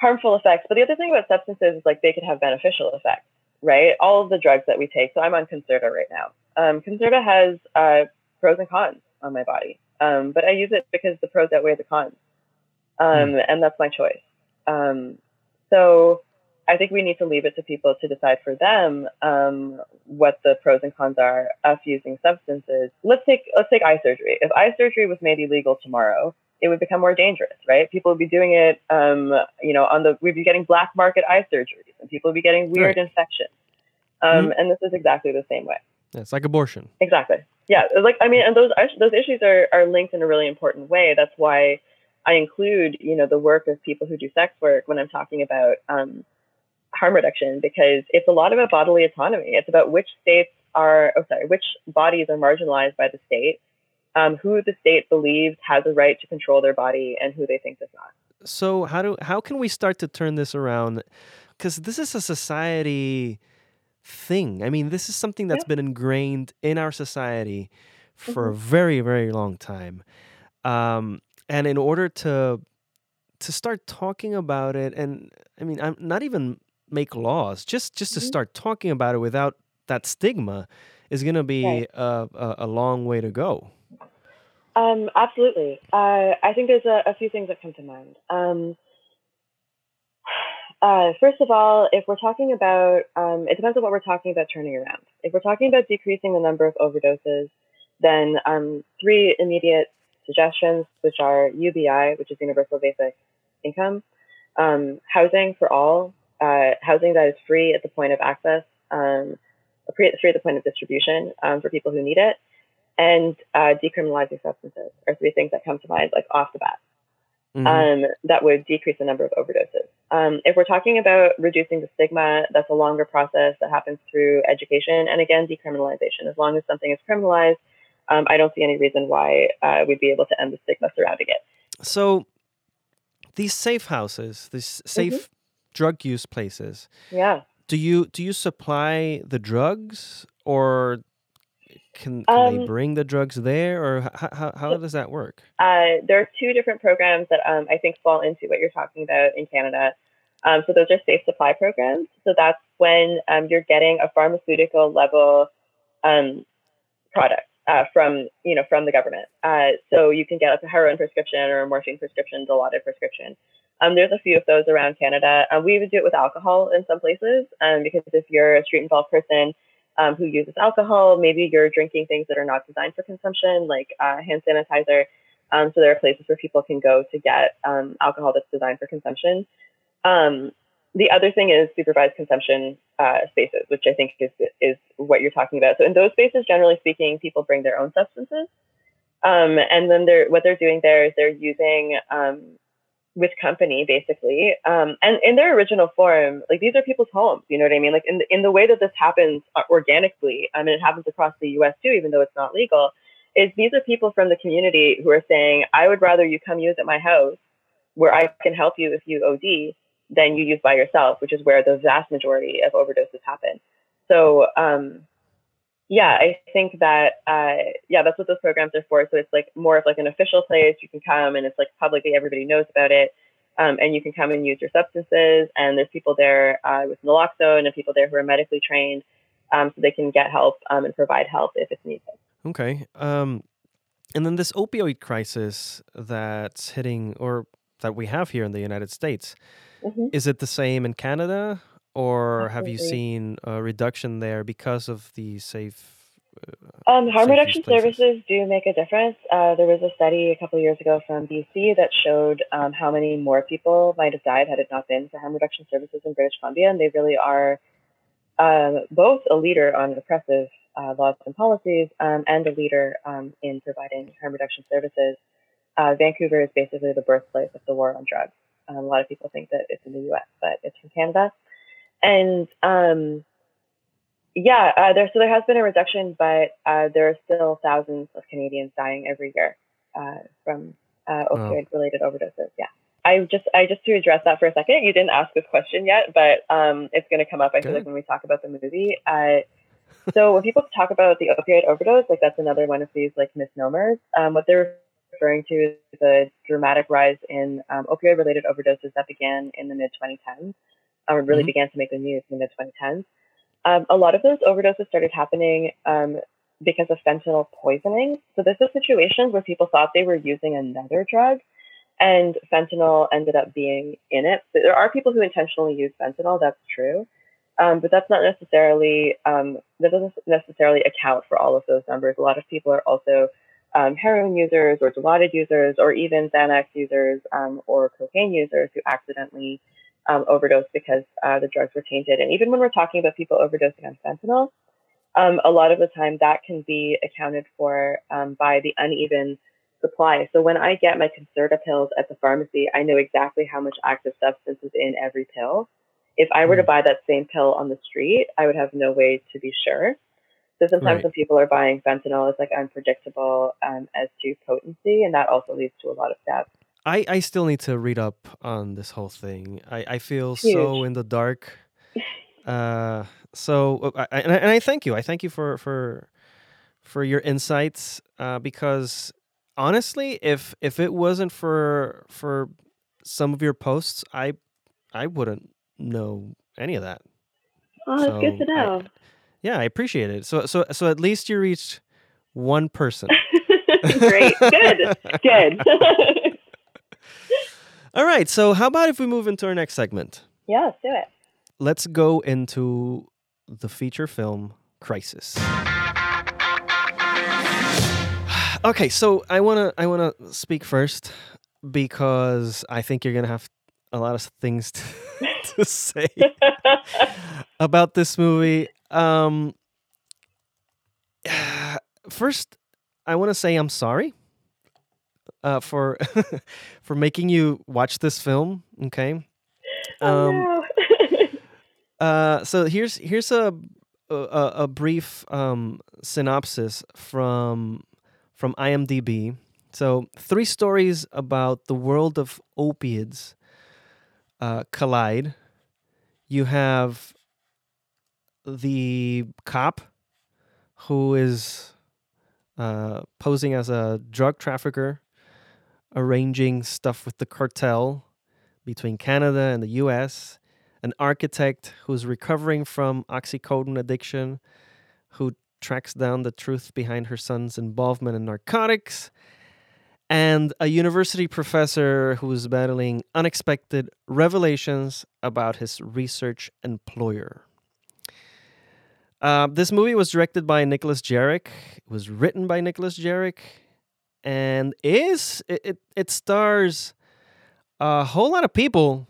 harmful effects, but the other thing about substances is like they could have beneficial effects right? All of the drugs that we take. So I'm on Concerta right now. Um, Concerta has uh, pros and cons on my body, um, but I use it because the pros outweigh the cons, um, mm. and that's my choice. Um, so I think we need to leave it to people to decide for them um, what the pros and cons are of using substances. Let's take let's take eye surgery. If eye surgery was made illegal tomorrow, it would become more dangerous, right? People would be doing it, um, you know, on the, we'd be getting black market eye surgeries and people would be getting weird right. infections. Um, mm-hmm. And this is exactly the same way. Yeah, it's like abortion. Exactly. Yeah. Like, I mean, and those, those issues are, are linked in a really important way. That's why I include, you know, the work of people who do sex work when I'm talking about um, harm reduction, because it's a lot about bodily autonomy. It's about which states are, oh, sorry, which bodies are marginalized by the state um, who the state believes has a right to control their body and who they think does not. So how do how can we start to turn this around? Because this is a society thing. I mean, this is something that's yeah. been ingrained in our society for mm-hmm. a very very long time. Um, and in order to to start talking about it, and I mean, I'm not even make laws, just just to mm-hmm. start talking about it without that stigma is going to be right. a, a, a long way to go. Um, absolutely. Uh, I think there's a, a, few things that come to mind. Um, uh, first of all, if we're talking about, um, it depends on what we're talking about turning around. If we're talking about decreasing the number of overdoses, then um, three immediate suggestions, which are UBI, which is universal basic income, um, housing for all, uh, housing that is free at the point of access, um, free at the point of distribution for people who need it, and uh, decriminalizing substances are three things that come to mind, like off the bat. Mm-hmm. Um, that would decrease the number of overdoses. Um, if we're talking about reducing the stigma, that's a longer process that happens through education and again, decriminalization. As long as something is criminalized, um, I don't see any reason why uh, we'd be able to end the stigma surrounding it. So, these safe houses, these safe mm-hmm. drug use places, yeah. Do you do you supply the drugs, or can, can um, they bring the drugs there, or how, how, how does that work? Uh, there are two different programs that um, I think fall into what you're talking about in Canada. Um, so those are safe supply programs. So that's when um, you're getting a pharmaceutical level um, product uh, from you know from the government. Uh, so you can get like a heroin prescription or a morphine prescription, Dilaudid prescription. Um, there's a few of those around Canada. Uh, we would do it with alcohol in some places um, because if you're a street involved person, um, who uses alcohol. Maybe you're drinking things that are not designed for consumption, like uh, hand sanitizer. Um, so there are places where people can go to get um, alcohol that's designed for consumption. Um, the other thing is supervised consumption uh, spaces, which I think is is what you're talking about. So in those spaces, generally speaking, people bring their own substances, um, and then they're what they're doing there is they're using um, with company basically. Um, and in their original form like these are people's homes you know what i mean? Like in the, in the way that this happens uh, organically i mean it happens across the us too even though it's not legal is these are people from the community who are saying i would rather you come use at my house where i can help you if you od than you use by yourself which is where the vast majority of overdoses happen. So um, yeah, I think that uh, yeah, that's what those programs are for. So it's like more of like an official place. You can come and it's like publicly everybody knows about it, um, and you can come and use your substances. And there's people there uh, with naloxone and people there who are medically trained, um, so they can get help um, and provide help if it's needed. Okay. Um, and then this opioid crisis that's hitting or that we have here in the United States, Mm-hmm. is it the same in Canada, or have you seen a reduction there because of the safe? Um, harm reduction places. services do make a difference. Uh, there was a study a couple of years ago from BC that showed um, how many more people might have died had it not been for harm reduction services in British Columbia, and they really are um, both a leader on oppressive uh, laws and policies um, and a leader um, in providing harm reduction services. Uh, Vancouver is basically the birthplace of the war on drugs. Um, a lot of people think that it's in the U.S., but it's from Canada, and um, yeah, uh, there so there has been a reduction, but uh, there are still thousands of Canadians dying every year uh, from uh, opioid-related overdoses. Yeah, I just I just to address that for a second. You didn't ask this question yet, but um, it's going to come up. I feel like when we talk about the movie. Uh, so when people talk about the opioid overdose, like that's another one of these like misnomers. Um, what they're referring to is the dramatic rise in um, opioid-related overdoses that began in the mid 2010s, or really Mhm. began to make the news in the mid 2010s. Um, a lot of those overdoses started happening um, because of fentanyl poisoning. So this is situations where people thought they were using another drug, and fentanyl ended up being in it. So there are people who intentionally use fentanyl. That's true, um, but that's not necessarily um, that doesn't necessarily account for all of those numbers. A lot of people are also um, heroin users or Dilaudid users or even Xanax users um, or cocaine users who accidentally um, overdose because uh, the drugs were tainted. And even when we're talking about people overdosing on fentanyl, um, a lot of the time that can be accounted for um, by the uneven supply. So when I get my Concerta pills at the pharmacy, I know exactly how much active substance is in every pill. If I were to Mm. buy that same pill on the street, I would have no way to be sure. So sometimes Right. when people are buying fentanyl, it's like unpredictable um, as to potency, and that also leads to a lot of deaths. I, I still need to read up on this whole thing. I, I feel so in the dark. Uh, so I, I- and, I, and I thank you. I thank you for for for your insights. Uh, because honestly, if if it wasn't for for some of your posts, I I wouldn't know any of that. Oh, that's good So to I- know. Yeah, I appreciate it. So so so at least you reached one person. Great, good, good. All right. So how about if we move into our next segment? yeah, let's do it. let's go into the feature film Crisis. okay, so I wanna I wanna speak first because I think you're gonna have a lot of things to, to say about this movie. Um, first, I want to say I'm sorry uh, for for making you watch this film. Okay. oh, Um, no. uh, so here's here's a a, a brief um, synopsis from from IMDb. So three stories about the world of opiates uh, collide. You have the cop who is uh, posing as a drug trafficker, arranging stuff with the cartel between Canada and the U.S an architect who's recovering from oxycodone addiction, who tracks down the truth behind her son's involvement in narcotics, and a university professor who's battling unexpected revelations about his research employer. Uh, this movie was directed by Nicholas Jarecki. It was written by Nicholas Jarecki, and is it, it, it stars a whole lot of people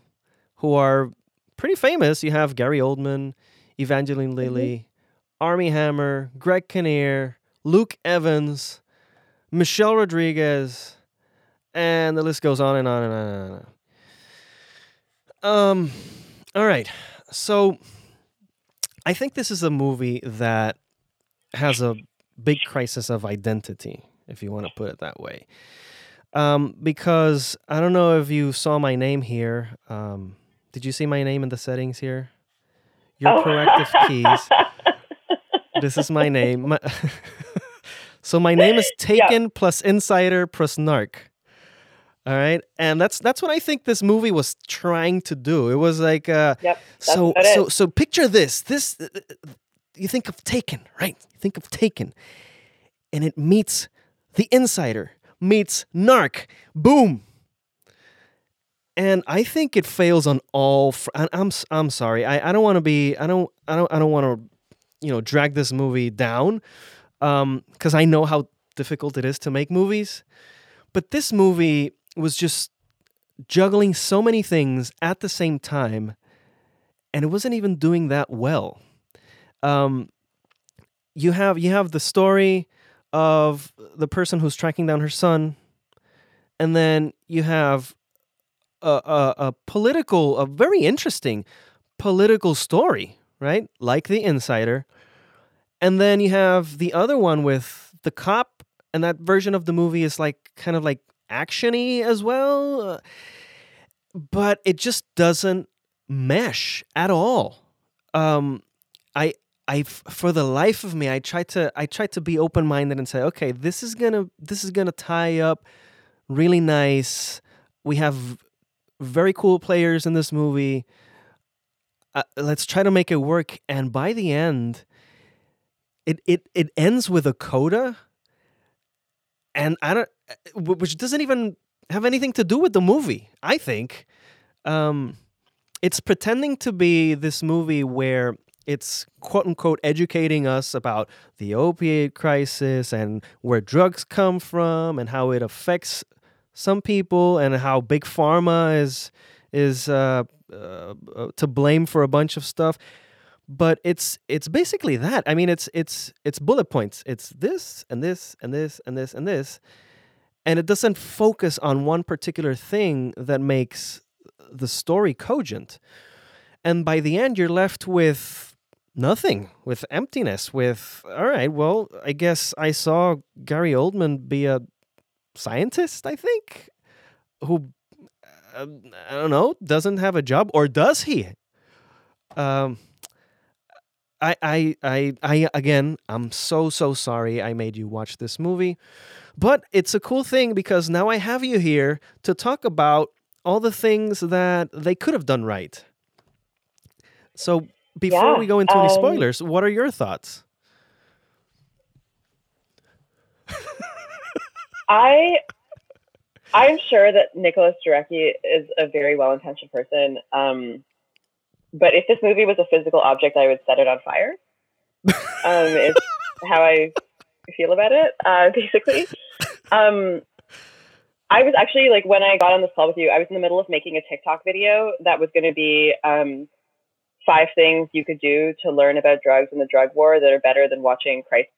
who are pretty famous. You have Gary Oldman, Evangeline Lilly, Armie Hammer, Greg Kinnear, Luke Evans, Michelle Rodriguez, and the list goes on and on and on and on. Um, all right. So I think this is a movie that has a big crisis of identity, if you want to put it that way. Um, because I don't know if you saw my name here. Um, did you see my name in the settings here? Your Oh. corrective keys. this is my name. My, so my name is Taken yeah. plus Insider plus Narc. All right, and that's that's what I think this movie was trying to do. It was like, uh, yep, so so so picture this. This uh, you think of Taken, right? You think of Taken, and it meets the Insider meets Narc. Boom. And I think it fails on all. Fr- I'm I'm sorry. I, I don't want to be. I don't I don't I don't want to, you know, drag this movie down, because um, I know how difficult it is to make movies. But this movie was just juggling so many things at the same time, and it wasn't even doing that well. Um, you have you have the story of the person who's tracking down her son, and then you have a, a, a political, a very interesting political story, right? Like the Insider, and then you have the other one with the cop, and that version of the movie is like kind of like actiony as well, uh, but it just doesn't mesh at all. Um, I I for the life of me, I try to I try to be open minded and say, okay, this is gonna this is gonna tie up really nice. We have very cool players in this movie. Uh, let's try to make it work. And by the end, it it it ends with a coda and I don't, uh, which doesn't even have anything to do with the movie. I think um, it's pretending to be this movie where it's quote unquote educating us about the opiate crisis and where drugs come from and how it affects some people and how big pharma is is uh, uh, to blame for a bunch of stuff but it's it's basically that. I mean, it's it's it's bullet points. It's this and this and this and this and this, and it doesn't focus on one particular thing that makes the story cogent. And by the end, you're left with nothing, with emptiness. With all right, well, I guess I saw Gary Oldman be a scientist. I think who. Uh, I don't know. Doesn't have a job, or does he? Um, I, I, I, I, again, I'm so, so sorry I made you watch this movie. But it's a cool thing because now I have you here to talk about all the things that they could have done right. So before yeah, we go into um, any spoilers, what are your thoughts? I I'm sure that Nicholas Jarecki is a very well intentioned person. Um, but if this movie was a physical object, I would set it on fire. Um, is how I feel about it, uh, basically. Um, I was actually like when I got on this call with you, I was in the middle of making a TikTok video that was going to be um, five things you could do to learn about drugs and the drug war that are better than watching Crisis.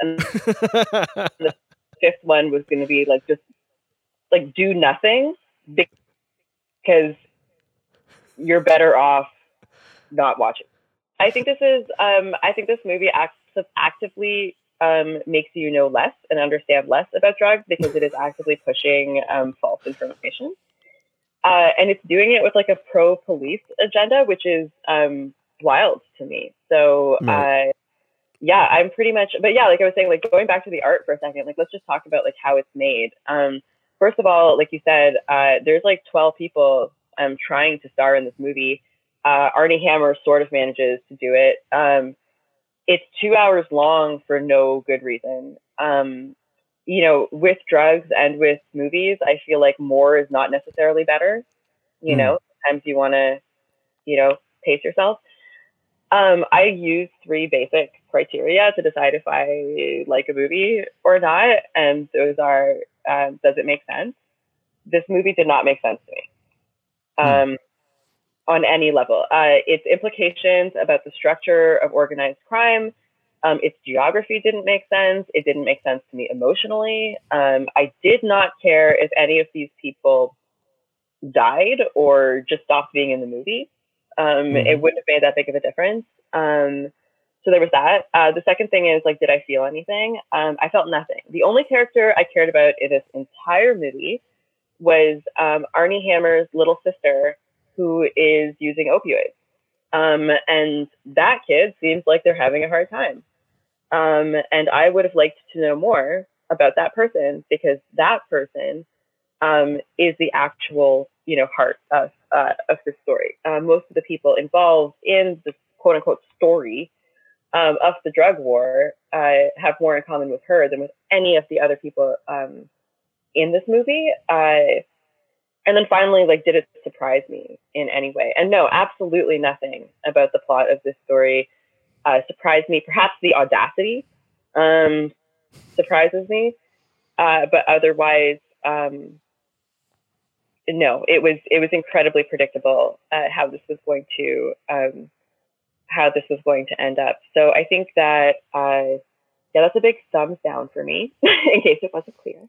And the fifth one was going to be like just like do nothing because you're better off not watching. I think this is. Um, I think this movie acts actively um, makes you know less and understand less about drugs because it is actively pushing um, false information, uh, and it's doing it with like a pro police agenda, which is um, wild to me. So. Right. Uh, yeah, I'm pretty much, but yeah, like I was saying, like going back to the art for a second, like let's just talk about like how it's made. Um, first of all, like you said, uh, there's like 12 people um, trying to star in this movie uh, Armie Hammer sort of manages to do it. Um, it's two hours long for no good reason. Um, you know, with drugs and with movies, I feel like more is not necessarily better. You mm. know, sometimes you want to, you know, pace yourself. Um, I use three basic criteria to decide if I like a movie or not, and those are: um, does it make sense? This movie did not make sense to me. Mm on any level. Uh, its implications about the structure of organized crime, um, its geography didn't make sense. It didn't make sense to me emotionally. Um, I did not care if any of these people died or just stopped being in the movie. Um, mm-hmm. It wouldn't have made that big of a difference. Um, so there was that. Uh, the second thing is like, did I feel anything? Um, I felt nothing. The only character I cared about in this entire movie was um, Armie Hammer's little sister, who is using opioids. Um, and that kid seems like they're having a hard time. Um, and I would have liked to know more about that person because that person um, is the actual, you know, heart of uh, of this story. Uh, most of the people involved in the quote unquote story um, of the drug war uh, have more in common with her than with any of the other people um, in this movie. Uh, and then finally, like, did it surprise me in any way? And no, absolutely nothing about the plot of this story uh, surprised me. Perhaps the audacity um, surprises me, uh, but otherwise, um, no, it was it was incredibly predictable uh, how this was going to um, how this was going to end up. So I think that uh, yeah, that's a big thumbs down for me. in case it wasn't clear.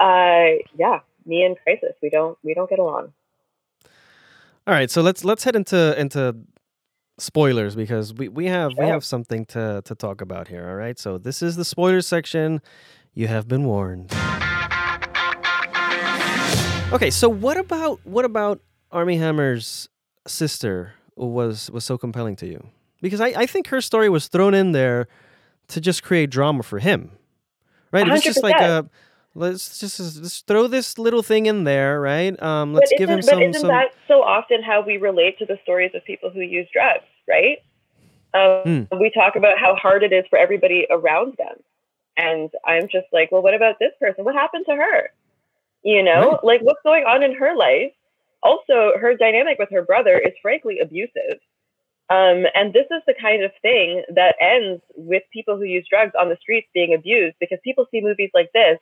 Uh, yeah, me and Crisis, we don't we don't get along. All right, so let's let's head into into spoilers because we, we have sure. we have something to to talk about here. All right, so this is the spoilers section. You have been warned. Okay, so what about what about Armie Hammer's sister was was so compelling to you? Because I, I think her story was thrown in there to just create drama for him. Right? 100%. It was just like a let's just let's throw this little thing in there, right? Um, let's give him some. But isn't some... that so often how we relate to the stories of people who use drugs, right? Um, mm. We talk about how hard it is for everybody around them, and I'm just like, well, what about this person? What happened to her? You know, right. like what's going on in her life? Also, her dynamic with her brother is frankly abusive. Um, and this is the kind of thing that ends with people who use drugs on the streets being abused because people see movies like this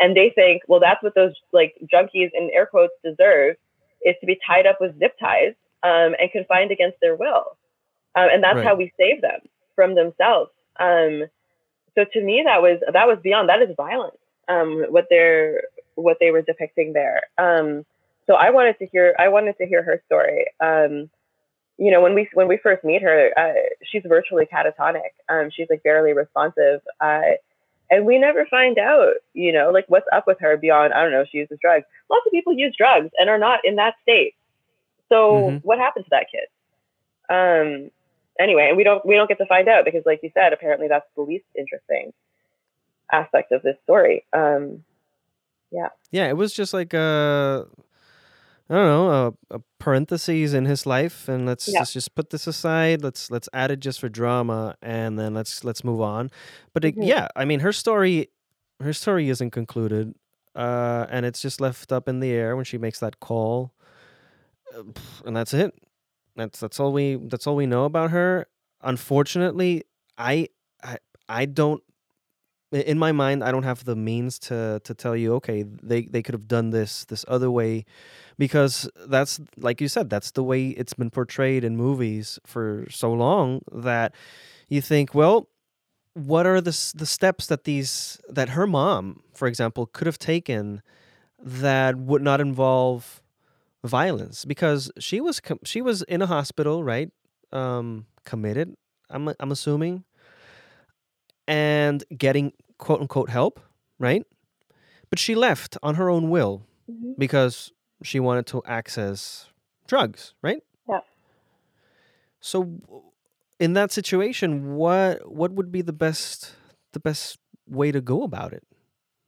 and they think, well, that's what those like junkies in air quotes deserve is to be tied up with zip ties um, and confined against their will. Um, and that's right. how we save them from themselves. Um, so to me, that was that was beyond that is violence. Um, what they're what they were depicting there. Um, so I wanted to hear I wanted to hear her story. Um, you know, when we when we first meet her, uh, she's virtually catatonic. Um, she's like barely responsive, uh, and we never find out. You know, like what's up with her beyond I don't know. She uses drugs. Lots of people use drugs and are not in that state. So mm-hmm. what happened to that kid? Um, anyway, and we don't we don't get to find out because, like you said, apparently that's the least interesting aspect of this story. Um, yeah. Yeah, it was just like a, I don't know, a, a parentheses in his life, and let's, yeah. let's just put this aside. Let's let's add it just for drama, and then let's let's move on. But it, mm-hmm. yeah, I mean, her story, her story isn't concluded, uh, and it's just left up in the air when she makes that call, and that's it. That's that's all we that's all we know about her. Unfortunately, I I I don't in my mind i don't have the means to to tell you okay they they could have done this this other way because that's like you said that's the way it's been portrayed in movies for so long that you think well what are the the steps that these that her mom for example could have taken that would not involve violence? Because she was she was in a hospital right? Um committed i'm i'm assuming and getting quote unquote help, right? But she left on her own will mm-hmm. because she wanted to access drugs, right? Yeah. So in that situation, what what would be the best the best way to go about it?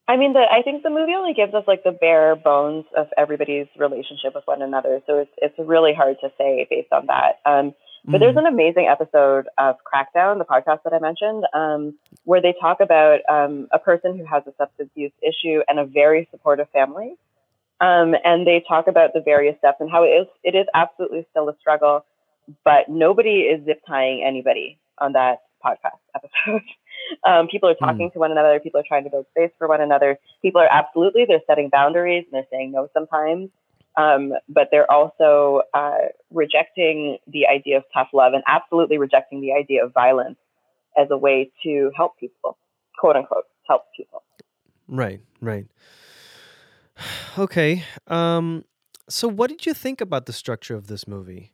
I mean, the, I think the movie only gives us like the bare bones of everybody's relationship with one another, so it's it's really hard to say based on that. Um, but mm there's an amazing episode of Crackdown, the podcast that I mentioned, um, where they talk about um, a person who has a substance use issue and a very supportive family. Um, and they talk about the various steps and how it is, it is absolutely still a struggle, but nobody is zip tying anybody on that podcast episode. Um, people are talking mm. to one another. People are trying to build space for one another. People are absolutely, they're setting boundaries and they're saying no sometimes. Um, but they're also uh, rejecting the idea of tough love and absolutely rejecting the idea of violence as a way to help people, quote unquote, help people. Right, right. Okay. Um, so, what did you think about the structure of this movie?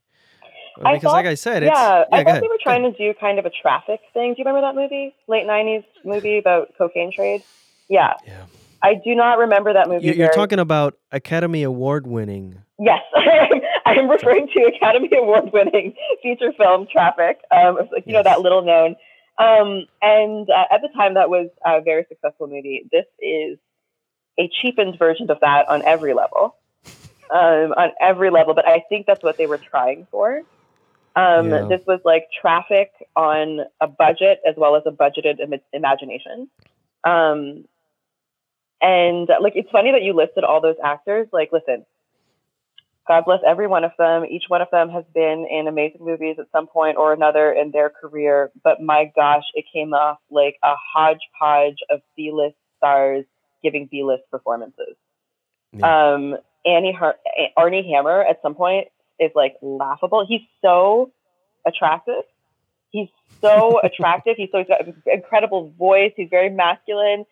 Because, thought, like I said, yeah, yeah I thought they were trying to do kind of a traffic thing. Do you remember that movie, late '90s movie about cocaine trade? Yeah. Yeah. I do not remember that movie. You're, you're talking about Academy Award winning. Yes, I am referring to Academy Award winning feature film Traffic. Um, like you yes. know that little known Um, and uh, at the time, that was a very successful movie. This is a cheapened version of that on every level. Um, on every level, but I think that's what they were trying for. Um, yeah. This was like traffic on a budget as well as a budgeted Im- imagination. Um, and like, it's funny that you listed all those actors. Like, listen, God bless every one of them. Each one of them has been in amazing movies at some point or another in their career. But my gosh, it came off like a hodgepodge of B list stars giving B list performances. Yeah. Um, Annie Har- Armie Hammer at some point is like laughable. He's so attractive. He's so attractive. He's so he's got an incredible voice. He's very masculine.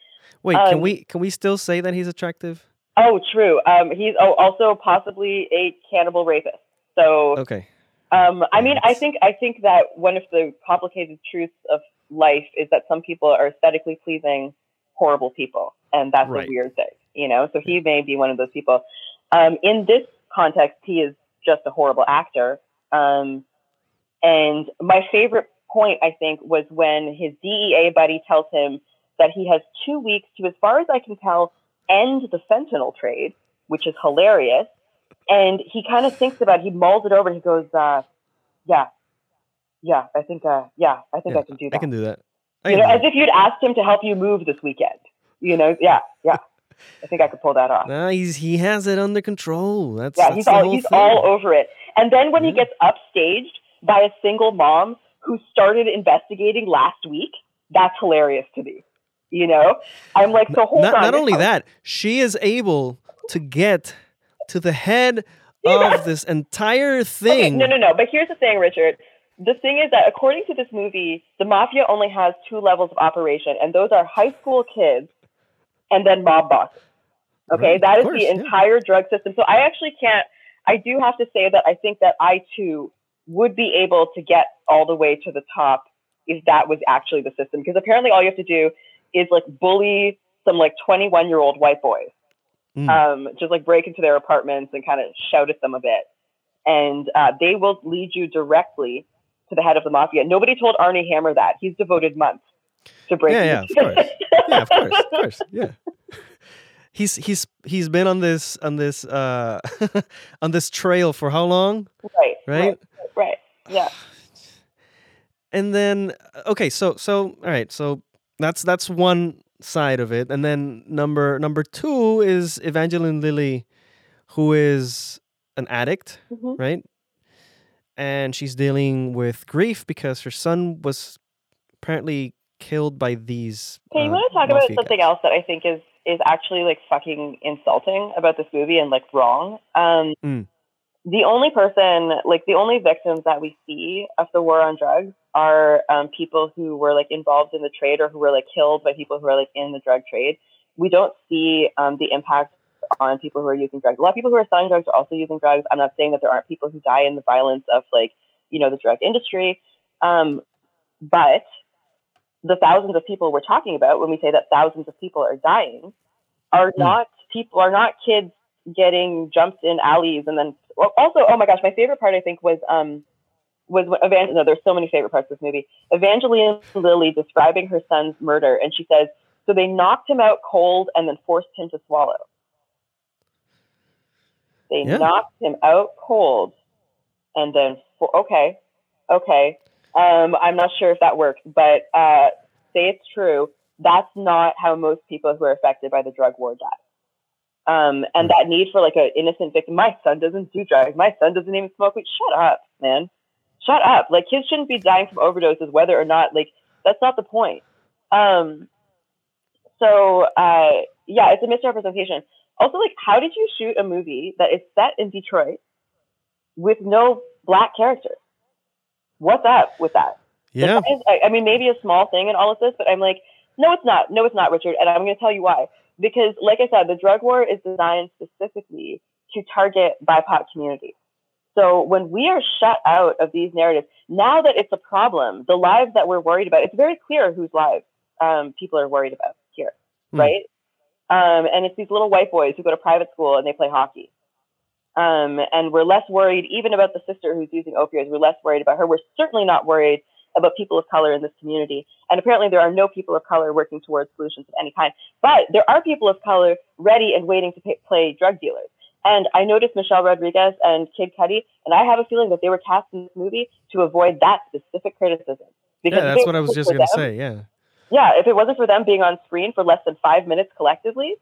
Wait, um, can we can we still say that he's attractive? Oh, true. Um, he's oh, also possibly a cannibal rapist. So okay. Um, I mean, I think I think that one of the complicated truths of life is that some people are aesthetically pleasing, horrible people, and that's right. a weird thing, you know. So he may be one of those people. Um, in this context, he is just a horrible actor. Um, and my favorite point, I think, was when his DEA buddy tells him that he has two weeks to, as far as I can tell, end the fentanyl trade, which is hilarious. And he kind of thinks about it, he mulls it over and he goes, uh, yeah, yeah, I think, uh, yeah, I think yeah, I can do that. I can do that. I you know, as if you'd asked him to help you move this weekend. You know, yeah, yeah. I think I could pull that off. Nah, he's he has it under control. That's yeah, that's he's all he's thing. all over it. And then when yeah. he gets upstaged by a single mom who started investigating last week, that's hilarious to me. You know, I'm like, so hold not, on. Not only that, she is able to get to the head yeah. of this entire thing. Okay, no, no, no. But here's the thing, Richard. The thing is that according to this movie, the mafia only has two levels of operation, and those are high school kids and then mob bosses. Okay, right, that is course, the entire yeah. drug system. So I actually can't. I do have to say that I think that I too would be able to get all the way to the top if that was actually the system. Because apparently, all you have to do is like bully some like 21 year old white boys, mm. um, just like break into their apartments and kind of shout at them a bit, and uh, they will lead you directly to the head of the mafia. Nobody told Armie Hammer that. He's devoted months to breaking. Yeah, yeah, of course. yeah, of course, of course, yeah. He's he's he's been on this on this uh on this trail for how long? Right. Right. Right. right. Yeah. And then okay, so so all right, so that's that's one side of it, and then number number two is Evangeline Lilly, who is an addict, mm-hmm. right? And she's dealing with grief because her son was apparently killed by these. Okay, you uh, want to talk about something guys. else that I think is is actually like fucking insulting about this movie and like wrong. Um, mm. The only person, like the only victims that we see of the war on drugs are um, people who were like involved in the trade or who were like killed by people who are like in the drug trade. We don't see um, the impact on people who are using drugs. A lot of people who are selling drugs are also using drugs. I'm not saying that there aren't people who die in the violence of like, you know, the drug industry. Um, but the thousands of people we're talking about when we say that thousands of people are dying are mm. not people are not kids getting jumped in alleys and then well, also oh my gosh my favorite part i think was um was Evangel- no there's so many favorite parts of this movie evangeline lilly describing her son's murder and she says so they knocked him out cold and then forced him to swallow they yeah. knocked him out cold and then for, okay okay um, I'm not sure if that works, but uh, say it's true. That's not how most people who are affected by the drug war die. Um, and that need for like an innocent victim. My son doesn't do drugs. My son doesn't even smoke weed. Shut up, man. Shut up. Like kids shouldn't be dying from overdoses, whether or not like that's not the point. Um, so uh, yeah, it's a misrepresentation. Also, like, how did you shoot a movie that is set in Detroit with no black characters? what's up with that? Yeah. I, I mean, maybe a small thing in all of this, but I'm like, no, it's not. No, it's not, Richard. And I'm going to tell you why. Because, like I said, the drug war is designed specifically to target BIPOC communities. So when we are shut out of these narratives, now that it's a problem, the lives that we're worried about, it's very clear whose lives um, people are worried about here, mm. right? Um, and it's these little white boys who go to private school and they play hockey. Um, and we're less worried even about the sister who's using opioids. We're less worried about her. We're certainly not worried about people of color in this community. And apparently, there are no people of color working towards solutions of any kind. But there are people of color ready and waiting to pay, play drug dealers. And I noticed Michelle Rodriguez and Kid Cudi, and I have a feeling that they were cast in this movie to avoid that specific criticism. Because yeah, that's what I was just going to say. Yeah. Yeah, if it wasn't for them being on screen for less than five minutes collectively,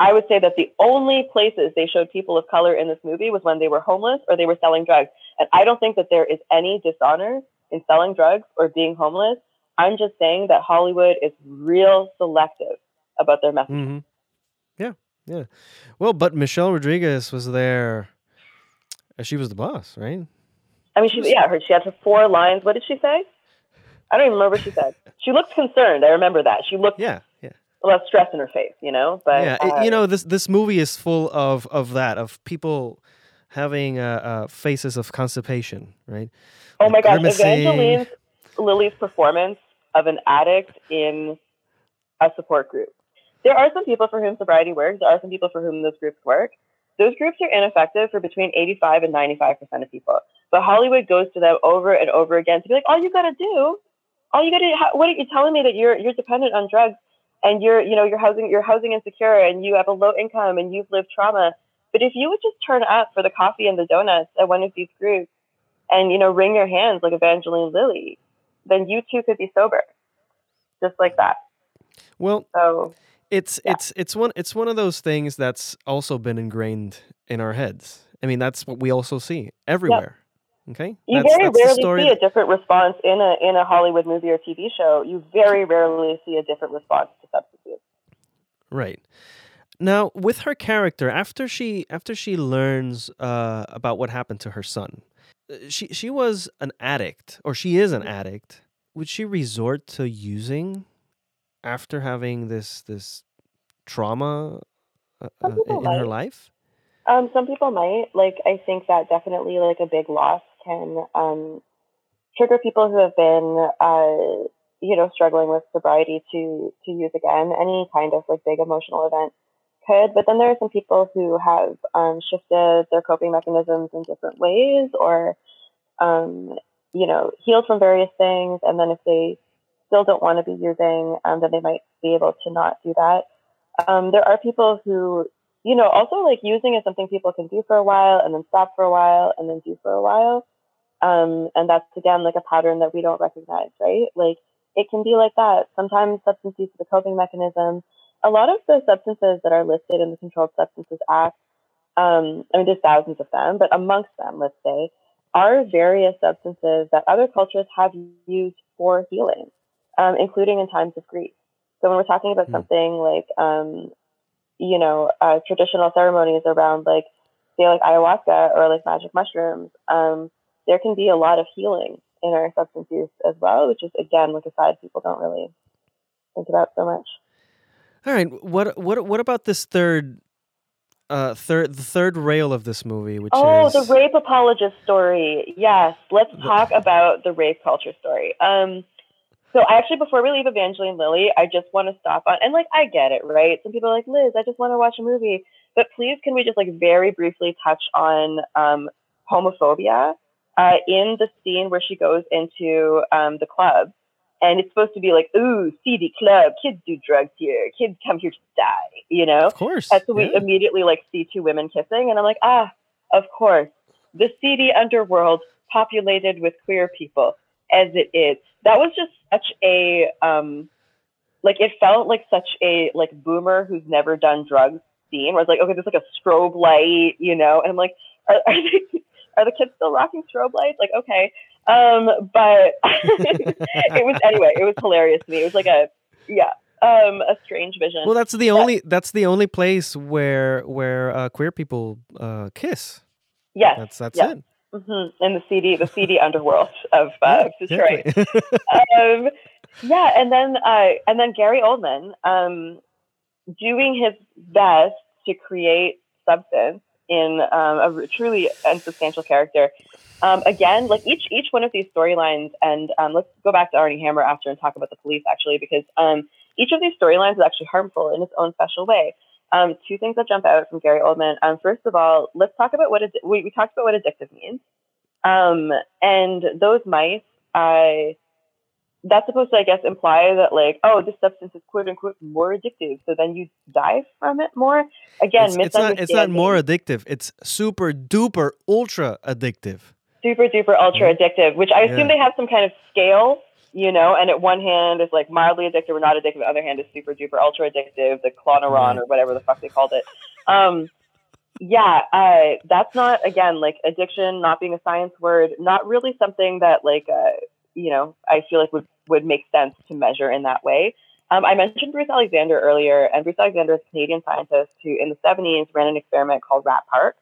I would say that the only places they showed people of color in this movie was when they were homeless or they were selling drugs. And I don't think that there is any dishonor in selling drugs or being homeless. I'm just saying that Hollywood is real selective about their message. Mm-hmm. Yeah, yeah. Well, but Michelle Rodriguez was there. Uh, she was the boss, right? I mean, she yeah, her she had her four lines. What did she say? I don't even remember what she said. She looked concerned. I remember that. She looked yeah, yeah. A lot of stress in her face, you know. But yeah, uh, you know this this movie is full of of that of people having uh, uh, faces of constipation, right? Oh my gosh, Evangeline Lilly's performance of an addict in a support group. There are some people for whom sobriety works. There are some people for whom those groups work. Those groups are ineffective for between 85 and 95% of people. But Hollywood goes to them over and over again to be like, all you got to do, all you got to, what are you telling me that you're, you're dependent on drugs and you're, you know, you're housing, you're housing insecure and you have a low income and you've lived trauma. But if you would just turn up for the coffee and the donuts at one of these groups and, you know, wring your hands like Evangeline Lilly, then you too could be sober. Just like that. Well, so it's yeah. it's it's one it's one of those things that's also been ingrained in our heads. I mean, that's what we also see everywhere. Yep. Okay, you that's, very that's rarely see a different response in a in a Hollywood movie or TV show. You very rarely see a different response to substance use. Right. Now, with her character, after she after she learns uh, about what happened to her son, she she was an addict, or she is an mm-hmm. addict. Would she resort to using after having this this trauma uh, uh in, in her life? Um, some people might. Like, I think that definitely, like, a big loss can um, trigger people who have been, uh, you know, struggling with sobriety to to use again. Any kind of like big emotional event could, but then there are some people who have um, shifted their coping mechanisms in different ways, or um, you know, healed from various things, and then if they still don't want to be using, um, then they might be able to not do that. Um, there are people who, you know, also like using is something people can do for a while and then stop for a while and then do for a while. Um, and that's again like a pattern that we don't recognize, right? Like it can be like that. Sometimes substance use is a coping mechanism. A lot of the substances that are listed in the Controlled Substances Act, um, I mean, there's thousands of them, but amongst them, let's say, are various substances that other cultures have used for healing um, including in times of grief. So when we're talking about mm. something like, um, you know, uh, traditional ceremonies around like, say, like ayahuasca or like magic mushrooms, um, there can be a lot of healing in our substance use as well, which is again like a side people don't really think about so much. All right, what what what about this third uh third the third rail of this movie which oh is... the rape apologist story yes let's talk about the rape culture story um so I actually, before we leave Evangeline Lilly, I just want to stop on, and like, I get it, right? Some people are like, Liz, I just want to watch a movie. But please, can we just like very briefly touch on um, homophobia uh, in the scene where she goes into um, the club? And it's supposed to be like, ooh, seedy club, kids do drugs here, kids come here to die, you know? Of course. And so we yeah. immediately like see two women kissing, and I'm like, ah, of course. The seedy underworld populated with queer people as it is. That was just such a um, like it felt like such a like boomer who's never done drugs scene. Where it's like, okay, there's like a strobe light, you know, and I'm like, are, are, they, are the kids still rocking strobe lights? Like, okay, um, but it was anyway. It was hilarious to me. It was like a yeah. Um, a strange vision. Well, that's the but, only that's the only place where where uh, queer people uh, kiss. Yes, that's that's yeah. it. Mm-hmm. In the seedy, the seedy underworld of uh, Detroit. um, yeah, and then uh, and then Gary Oldman um, doing his best to create substance in um, a truly unsubstantial character. Um, again, like each each one of these storylines, and um, let's go back to Armie Hammer after and talk about the police actually, because um, each of these storylines is actually harmful in its own special way. Um, two things that jump out from Gary Oldman. Um, first of all, let's talk about what we, we talked about what addictive means. And those mice, uh, that's supposed to, I guess, imply that like, oh, this substance is quote unquote more addictive, so then you die from it more. Again, it's, it's not. It's not more addictive. It's super duper ultra addictive. Super duper ultra addictive, which I assume yeah. they have some kind of scale, you know. And at one hand is like mildly addictive or not addictive. The other hand is super duper ultra addictive, the clonaron or whatever the fuck they called it. Um, yeah, uh, that's not again like addiction, not being a science word, not really something that like. Uh, you know, I feel like would, would make sense to measure in that way. Um, I mentioned Bruce Alexander earlier, and Bruce Alexander is a Canadian scientist who, in the 70s, ran an experiment called Rat Park,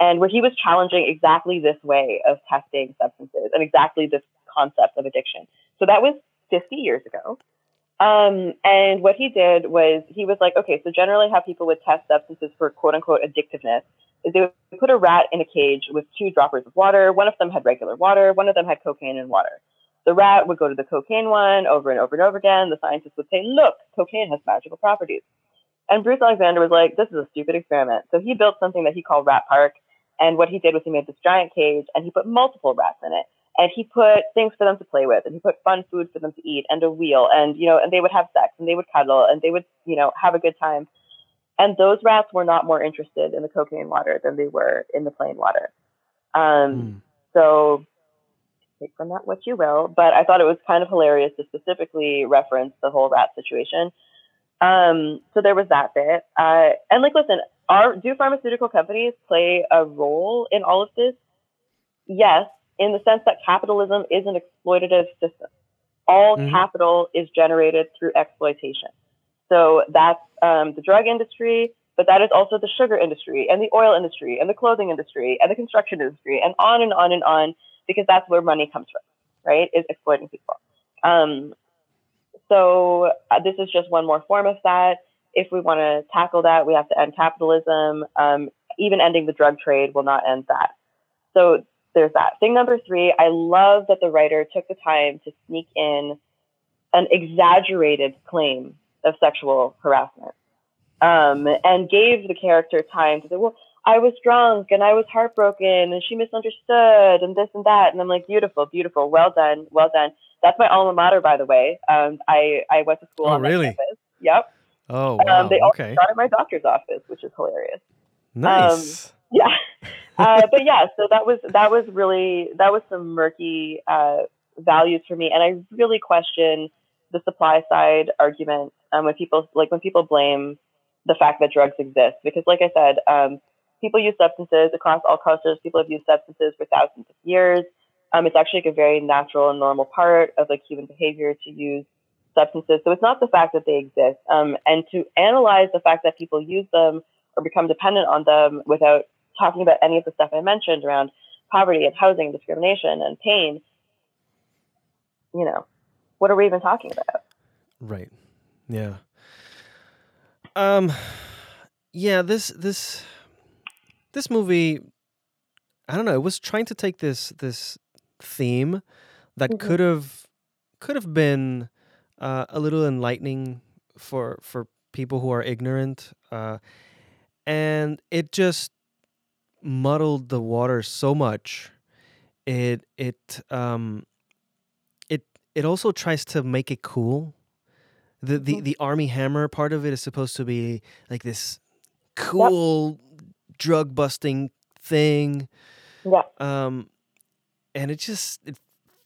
and where he was challenging exactly this way of testing substances and exactly this concept of addiction. So that was 50 years ago. Um, and what he did was he was like, okay, so generally how people would test substances for quote unquote addictiveness is they would put a rat in a cage with two droppers of water. One of them had regular water, one of them had cocaine and water. The rat would go to the cocaine one over and over and over again. The scientists would say, look, cocaine has magical properties. And Bruce Alexander was like, this is a stupid experiment. So he built something that he called Rat Park. And what he did was he made this giant cage and he put multiple rats in it. And he put things for them to play with and he put fun food for them to eat and a wheel and, you know, and they would have sex and they would cuddle and they would, you know, have a good time. And those rats were not more interested in the cocaine water than they were in the plain water. Um, mm. So take from that what you will. But I thought it was kind of hilarious to specifically reference the whole rat situation. Um, so there was that bit. Uh, and like, listen, are do pharmaceutical companies play a role in all of this? Yes, in the sense that capitalism is an exploitative system. All mm-hmm. capital is generated through exploitation. So that's um, the drug industry, but that is also the sugar industry and the oil industry and the clothing industry and the construction industry and on and on and on because that's where money comes from, right? Is exploiting people. Um, so uh, this is just one more form of that. If we want to tackle that, we have to end capitalism. Um, even ending the drug trade will not end that. So there's that. Thing number three, I love that the writer took the time to sneak in an exaggerated claim of sexual harassment um, and gave the character time to say, well, I was drunk and I was heartbroken and she misunderstood and this and that. And I'm like, beautiful, beautiful. Well done. Well done. That's my alma mater, by the way. Um, I, I went to school oh, on really? campus. Yep. Oh, wow. Um, they okay. also started my doctor's office, which is hilarious. Nice. Um, yeah. uh, but yeah, so that was, that was really, that was some murky, uh, values for me. And I really question the supply side argument, um, when people, like when people blame the fact that drugs exist, because like I said, um, people use substances across all cultures. People have used substances for thousands of years. Um, it's actually like a very natural and normal part of like human behavior to use substances. So it's not the fact that they exist. Um, and to analyze the fact that people use them or become dependent on them without talking about any of the stuff I mentioned around poverty and housing and discrimination and pain, you know, what are we even talking about? Right. Yeah. Um yeah, this this this movie I don't know, it was trying to take this this theme that mm-hmm. could have could have been uh, a little enlightening for for people who are ignorant uh, and it just muddled the water so much it it um it it also tries to make it cool the the, mm-hmm. the Armie Hammer part of it is supposed to be like this cool yep drug busting thing. Yeah. Um, and it just it,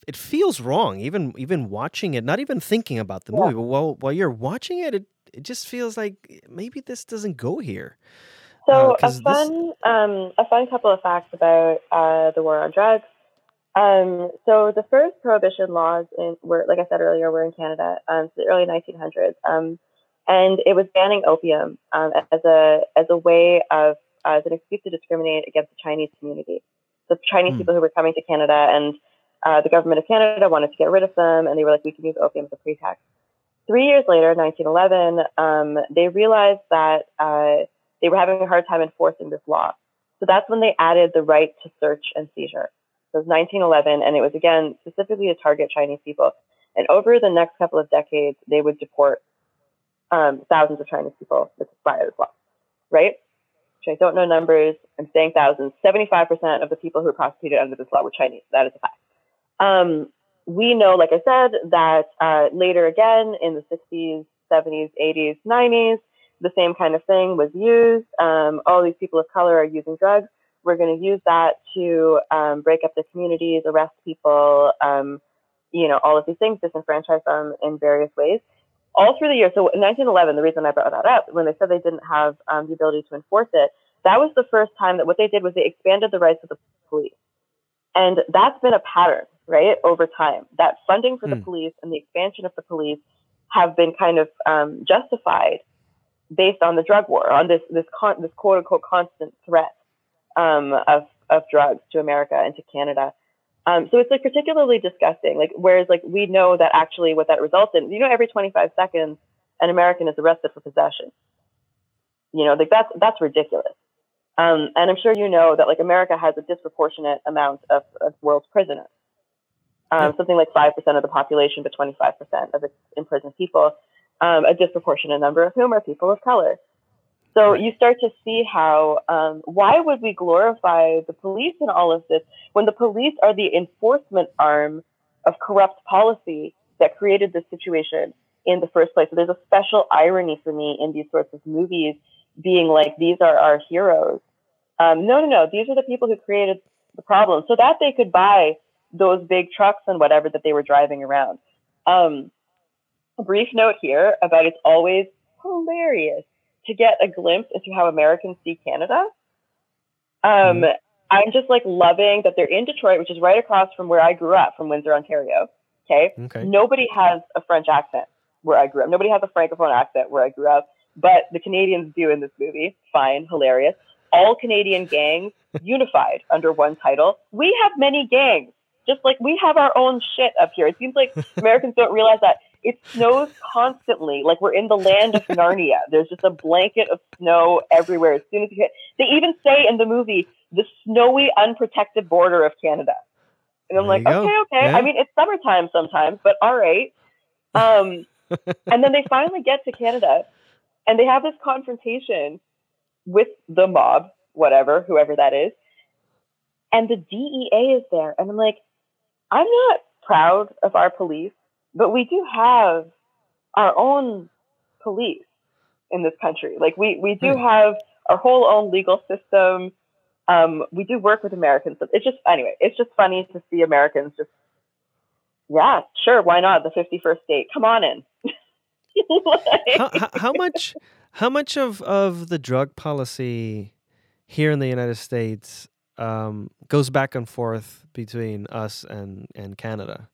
it feels wrong. Even even watching it, not even thinking about the movie, yeah. but while while you're watching it, it it just feels like maybe this doesn't go here. So uh, a fun this... um, a fun couple of facts about uh, the war on drugs. Um, so the first prohibition laws in were like I said earlier were in Canada, um, so the early 1900s, um, and it was banning opium um, as a as a way of as an excuse to discriminate against the Chinese community. The Chinese mm. people who were coming to Canada and uh, the government of Canada wanted to get rid of them, and they were like, we can use opium as a pretext. Three years later, 1911, um, they realized that uh, they were having a hard time enforcing this law. So that's when they added the right to search and seizure. So it was 1911, and it was again specifically to target Chinese people. And over the next couple of decades, they would deport um, thousands of Chinese people via this law, right? Which I don't know numbers, I'm saying thousands, 75% of the people who were prosecuted under this law were Chinese. That is a fact. Um, we know, like I said, that uh, later again in the 60s, 70s, 80s, 90s, the same kind of thing was used. Um, all these people of color are using drugs. We're going to use that to um, break up the communities, arrest people, um, you know, all of these things, disenfranchise them in various ways. All through the year. So in 1911, the reason I brought that up, when they said they didn't have um, the ability to enforce it, that was the first time that what they did was they expanded the rights of the police. And that's been a pattern, right, over time. That funding for the hmm. police and the expansion of the police have been kind of um, justified based on the drug war, on this this con- this quote unquote constant threat um, of of drugs to America and to Canada. Um, so it's like particularly disgusting. Like whereas like we know that actually what that results in, you know, every 25 seconds an American is arrested for possession. You know, like that's that's ridiculous. Um, and I'm sure you know that like America has a disproportionate amount of, of world's prisoners. Um, something like 5% of the population, but 25% of its imprisoned people, um, a disproportionate number of whom are people of color. So you start to see how, um, why would we glorify the police in all of this when the police are the enforcement arm of corrupt policy that created this situation in the first place? So there's a special irony for me in these sorts of movies being like, these are our heroes. Um, no, no, no. These are the people who created the problem so that they could buy those big trucks and whatever that they were driving around. Um, a brief note here about it's always hilarious to get a glimpse into how Americans see Canada. Um, mm. I'm just like loving that they're in Detroit, which is right across from where I grew up, from Windsor, Ontario. Okay. okay. Nobody has a French accent where I grew up. Nobody has a francophone accent where I grew up, but the Canadians do in this movie. Fine, hilarious. All Canadian gangs unified under one title. We have many gangs, just like we have our own shit up here. It seems like Americans don't realize that it snows constantly. Like we're in the land of Narnia. There's just a blanket of snow everywhere. As soon as you hit, they even say in the movie, the snowy, unprotected border of Canada. And I'm there like, okay, okay. Yeah. I mean, it's summertime sometimes, but all right. Um, and then they finally get to Canada and they have this confrontation with the mob, whatever, whoever that is. And the DEA is there. And I'm like, I'm not proud of our police but we do have our own police in this country. Like we, we do hmm. have our whole own legal system. Um, we do work with Americans. It's just, anyway, it's just funny to see Americans just, yeah, sure. Why not? The 51st state. Come on in. like, how, how, how much, how much of, of the drug policy here in the United States um, goes back and forth between us and, and Canada?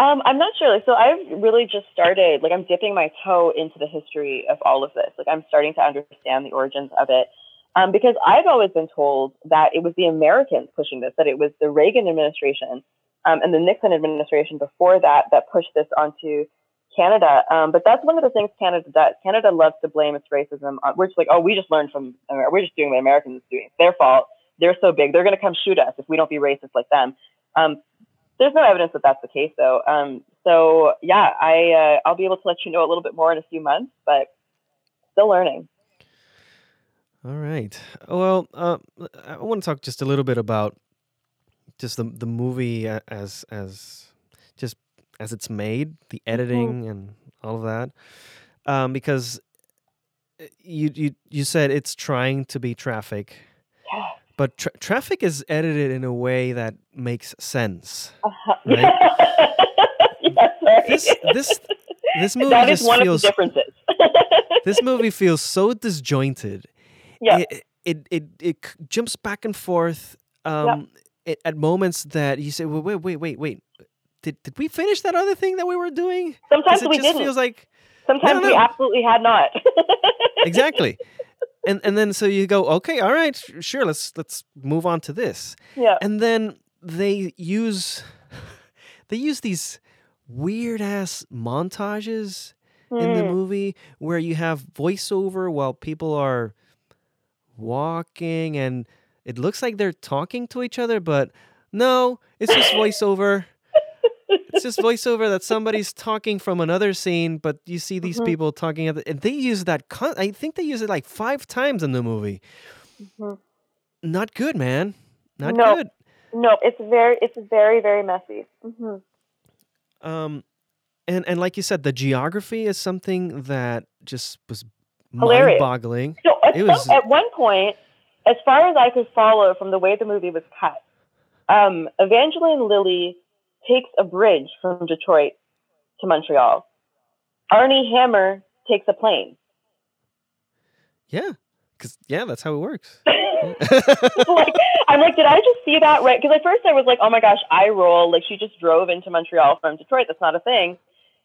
Um, I'm not sure. Like, so I've really just started, like, I'm dipping my toe into the history of all of this. Like, I'm starting to understand the origins of it. Um, because I've always been told that it was the Americans pushing this, that it was the Reagan administration um, and the Nixon administration before that that pushed this onto Canada. Um, but that's one of the things Canada does. Canada loves to blame its racism. On, we're just like, oh, we just learned from, we're just doing what Americans are doing. It's their fault. They're so big. They're going to come shoot us if we don't be racist like them. Um, there's no evidence that that's the case, though. Um, so yeah, I uh, I'll be able to let you know a little bit more in a few months, but still learning. All right. Well, uh, I want to talk just a little bit about just the the movie as as just as it's made, the mm-hmm. editing mm-hmm. and all of that, um, because uh, you you you said it's trying to be traffic. Yeah but tra- traffic is edited in a way that makes sense. Uh-huh. Right? yes, right. This this this movie that is one feels, of the differences. this movie feels so disjointed. Yeah. It, it it, it jumps back and forth um, it, at moments that you say, well, wait, wait, wait, wait. Did, did we finish that other thing that we were doing? Sometimes we just didn't. feels like sometimes no, no, no. we absolutely had not. exactly and and then so you go, okay, all right, sure, let's let's move on to this. Yeah. And then they use they use these weird ass montages mm. in the hmm. movie where you have voiceover while people are walking and it looks like they're talking to each other, but no, it's just voiceover it's just voiceover that somebody's talking from another scene, but you see these mm-hmm. people talking, at the, and they use that. Con- I think they use it like five times in the movie. Mm-hmm. Not good, man. Not no, good. No, it's very, it's very, very messy. Mm-hmm. Um, and and like you said, the geography is something that just was Hilarious. mind-boggling. So at, It some- was- at one point, as far as I could follow from the way the movie was cut, um, Evangeline Lilly takes a bridge from Detroit to Montreal. Armie Hammer takes a plane. Yeah, because yeah, that's how it works. like, I'm like, did I just see that right? Because at first I was like, oh my gosh, I roll. Like she just drove into Montreal from Detroit. That's not a thing.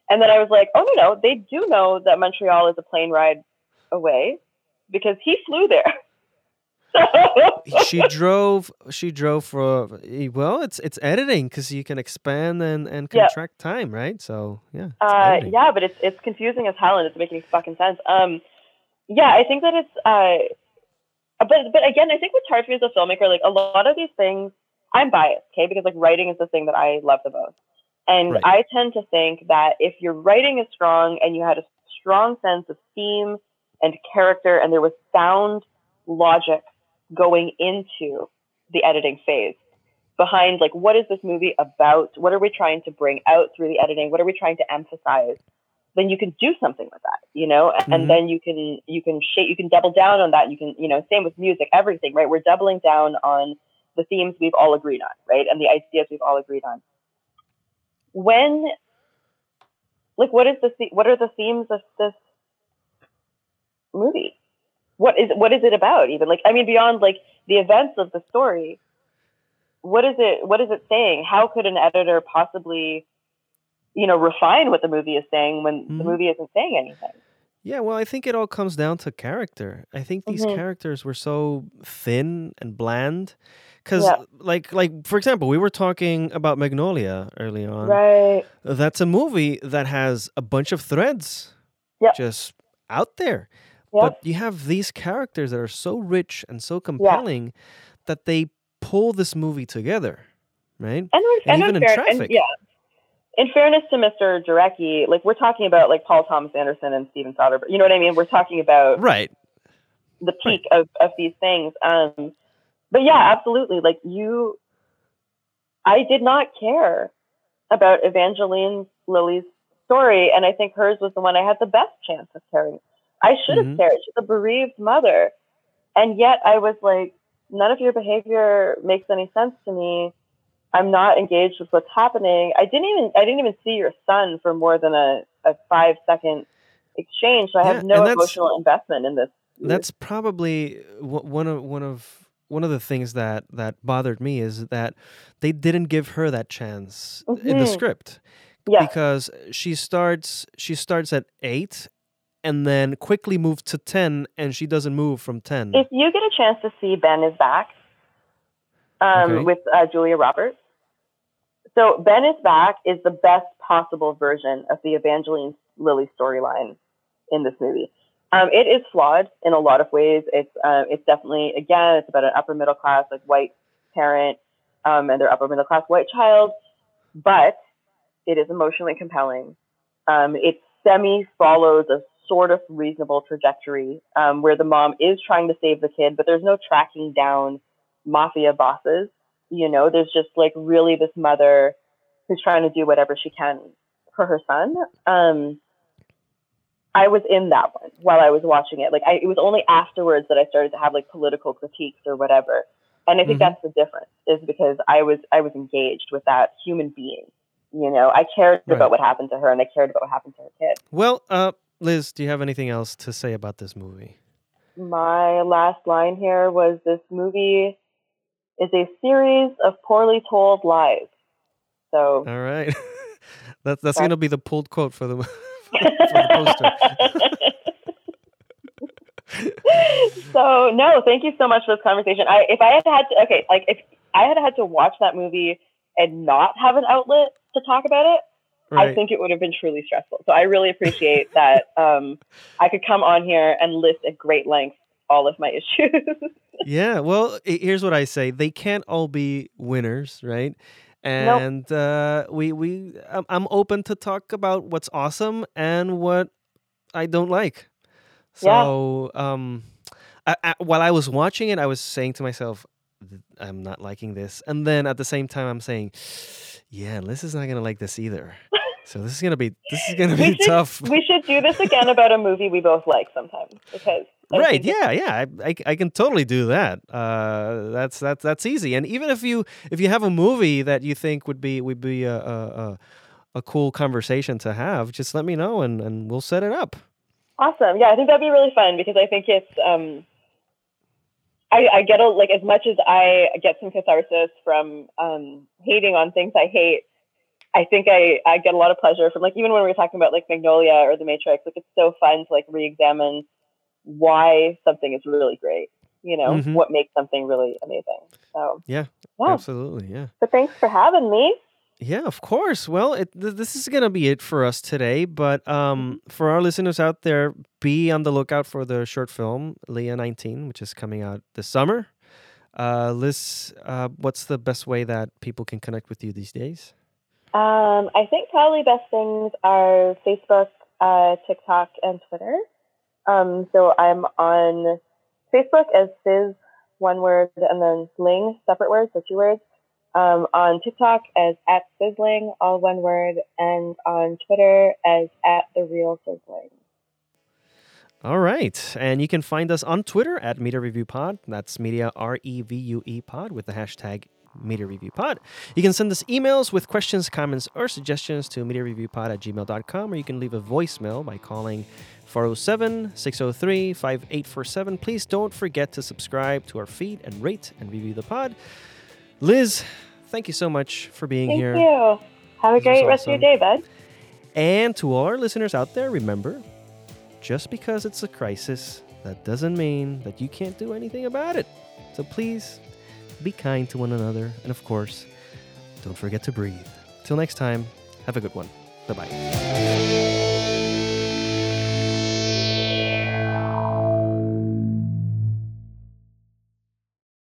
And then I was like, oh no, no, they do know that Montreal is a plane ride away because he flew there. So she drove. She drove for well. It's it's editing because you can expand and and contract time, right? So yeah. Uh, yeah, but it's it's confusing as hell and it's making fucking sense. Um, yeah, I think that it's uh, but but again, I think what's hard for me as a filmmaker, like a lot of these things, I'm biased, okay, because like writing is the thing that I love the most, and Right. I tend to think that if your writing is strong and you had a strong sense of theme and character, and there was sound logic going into the editing phase. Behind like what is this movie about? What are we trying to bring out through the editing? What are we trying to emphasize? Then you can do something with that you know? And Mhm. then you can you can shape you can double down on that. You can you know same with music everything right? We're doubling down on the themes we've all agreed on right? And the ideas we've all agreed on. When like what is the the- what are the themes of this movie what is what is it about even like i mean beyond like the events of the story what is it what is it saying how could an editor possibly you know refine what the movie is saying when the Mhm. movie isn't saying anything Yeah, well, I think it all comes down to character. I think these Mhm. characters were so thin and bland. Because, Yeah. like, like for example, we were talking about Magnolia early on. right That's a movie that has a bunch of threads Yep. just out there. But you have these characters that are so rich and so compelling that they pull this movie together, right? and, in- And and even in fair- traffic. and, yeah in fairness to mr Jarecki, like we're talking about like paul thomas anderson and steven soderbergh you know what i mean we're talking about Right. the peak of, of these things. Um, but yeah, absolutely. Like you, I did not care about Evangeline Lilly's story, and I think hers was the one I had the best chance of caring. I should have Mhm. cared. She's a bereaved mother, and yet I was like, none of your behavior makes any sense to me. I'm not engaged with what's happening. I didn't even I didn't even see your son for more than a, a five second exchange, so I Yeah, have no emotional investment in this. That's probably one of one of one of the things that that bothered me is that they didn't give her that chance in the Mhm. script yeah. because she starts she starts at 8 and then quickly moves to 10 and she doesn't move from 10. if you get a chance to see Ben is back um, Okay. with uh, Julia Roberts, so Ben is back is the best possible version of the Evangeline Lilly storyline in this movie. Um, it is flawed in a lot of ways. It's uh, it's definitely again it's about an upper middle class like white parent um, and their upper middle class white child, but it is emotionally compelling. Um, it semi follows a sort of reasonable trajectory um, where the mom is trying to save the kid, but there's no tracking down mafia bosses. You know, there's just like really this mother who's trying to do whatever she can for her son. Um, I was in that one while I was watching it. Like, I, it was only afterwards that I started to have like political critiques or whatever. And I think Mhm. that's the difference is because I was I was engaged with that human being. You know, I cared Right. about what happened to her, and I cared about what happened to her kid. well, uh Liz, do you have anything else to say about this movie? My last line here was this movie is a series of poorly told lies. So All right. that's that's going to be the pulled quote for the for the poster. so no, thank you so much for this conversation. I if I had had to okay, like if I had had to watch that movie and not have an outlet to talk about it, I think it would have been truly stressful. So I really appreciate that um, I could come on here and list at great length all of my issues. yeah well here's what i say they can't all be winners right and uh we we I'm, open to talk about what's awesome and what i don't like Yeah. so um I, I, while i was watching it i was saying to myself i'm not liking this and then at the same time i'm saying Yeah, Liz is not gonna like this either. So this is gonna be this is gonna be should, tough. We should do this again about a movie we both like sometime because I right? Yeah, yeah. I, I, I can totally do that. Uh, that's that's that's easy. And even if you if you have a movie that you think would be would be a a, a, a cool conversation to have, just let me know and and we'll set it up. Awesome. Yeah, I think that'd be really fun because I think it's um I, I get a like as much as I get some catharsis from um hating on things I hate, I think I, I get a lot of pleasure from like even when we were talking about like Magnolia or The Matrix, like it's so fun to like re-examine why something is really great. You know, Mhm. what makes something really amazing. So Yeah, yeah. absolutely. Yeah. So thanks for having me. Yeah, of course. Well, it, th- this is going to be it for us today. But um, for our listeners out there, be on the lookout for the short film Leah 19, which is coming out this summer. Uh, Liz, uh, what's the best way that people can connect with you these days? Um, I think probably best things are Facebook, uh, TikTok, and Twitter. Um, so I'm on Facebook as Fizz, one word, and then Ling, separate words, so two words. Um, on TikTok as at Fizzling, all one word, and on Twitter as at the real Fizzling. All right. And you can find us on Twitter at Media Revue Pod. That's Media R E V U E Pod with the hashtag Media Revue Pod. You can send us emails with questions, comments, or suggestions to MediaRevuePod at gmail.com, or you can leave a voicemail by calling 407 603 5847. Please don't forget to subscribe to our feed and rate and review the pod. Liz, thank you so much for being Thank here. Thank you. Have a This great rest of your day, bud. And to all our listeners out there, remember just because it's a crisis, that doesn't mean that you can't do anything about it. So please be kind to one another. And of course, don't forget to breathe. Till next time, have a good one. Bye bye.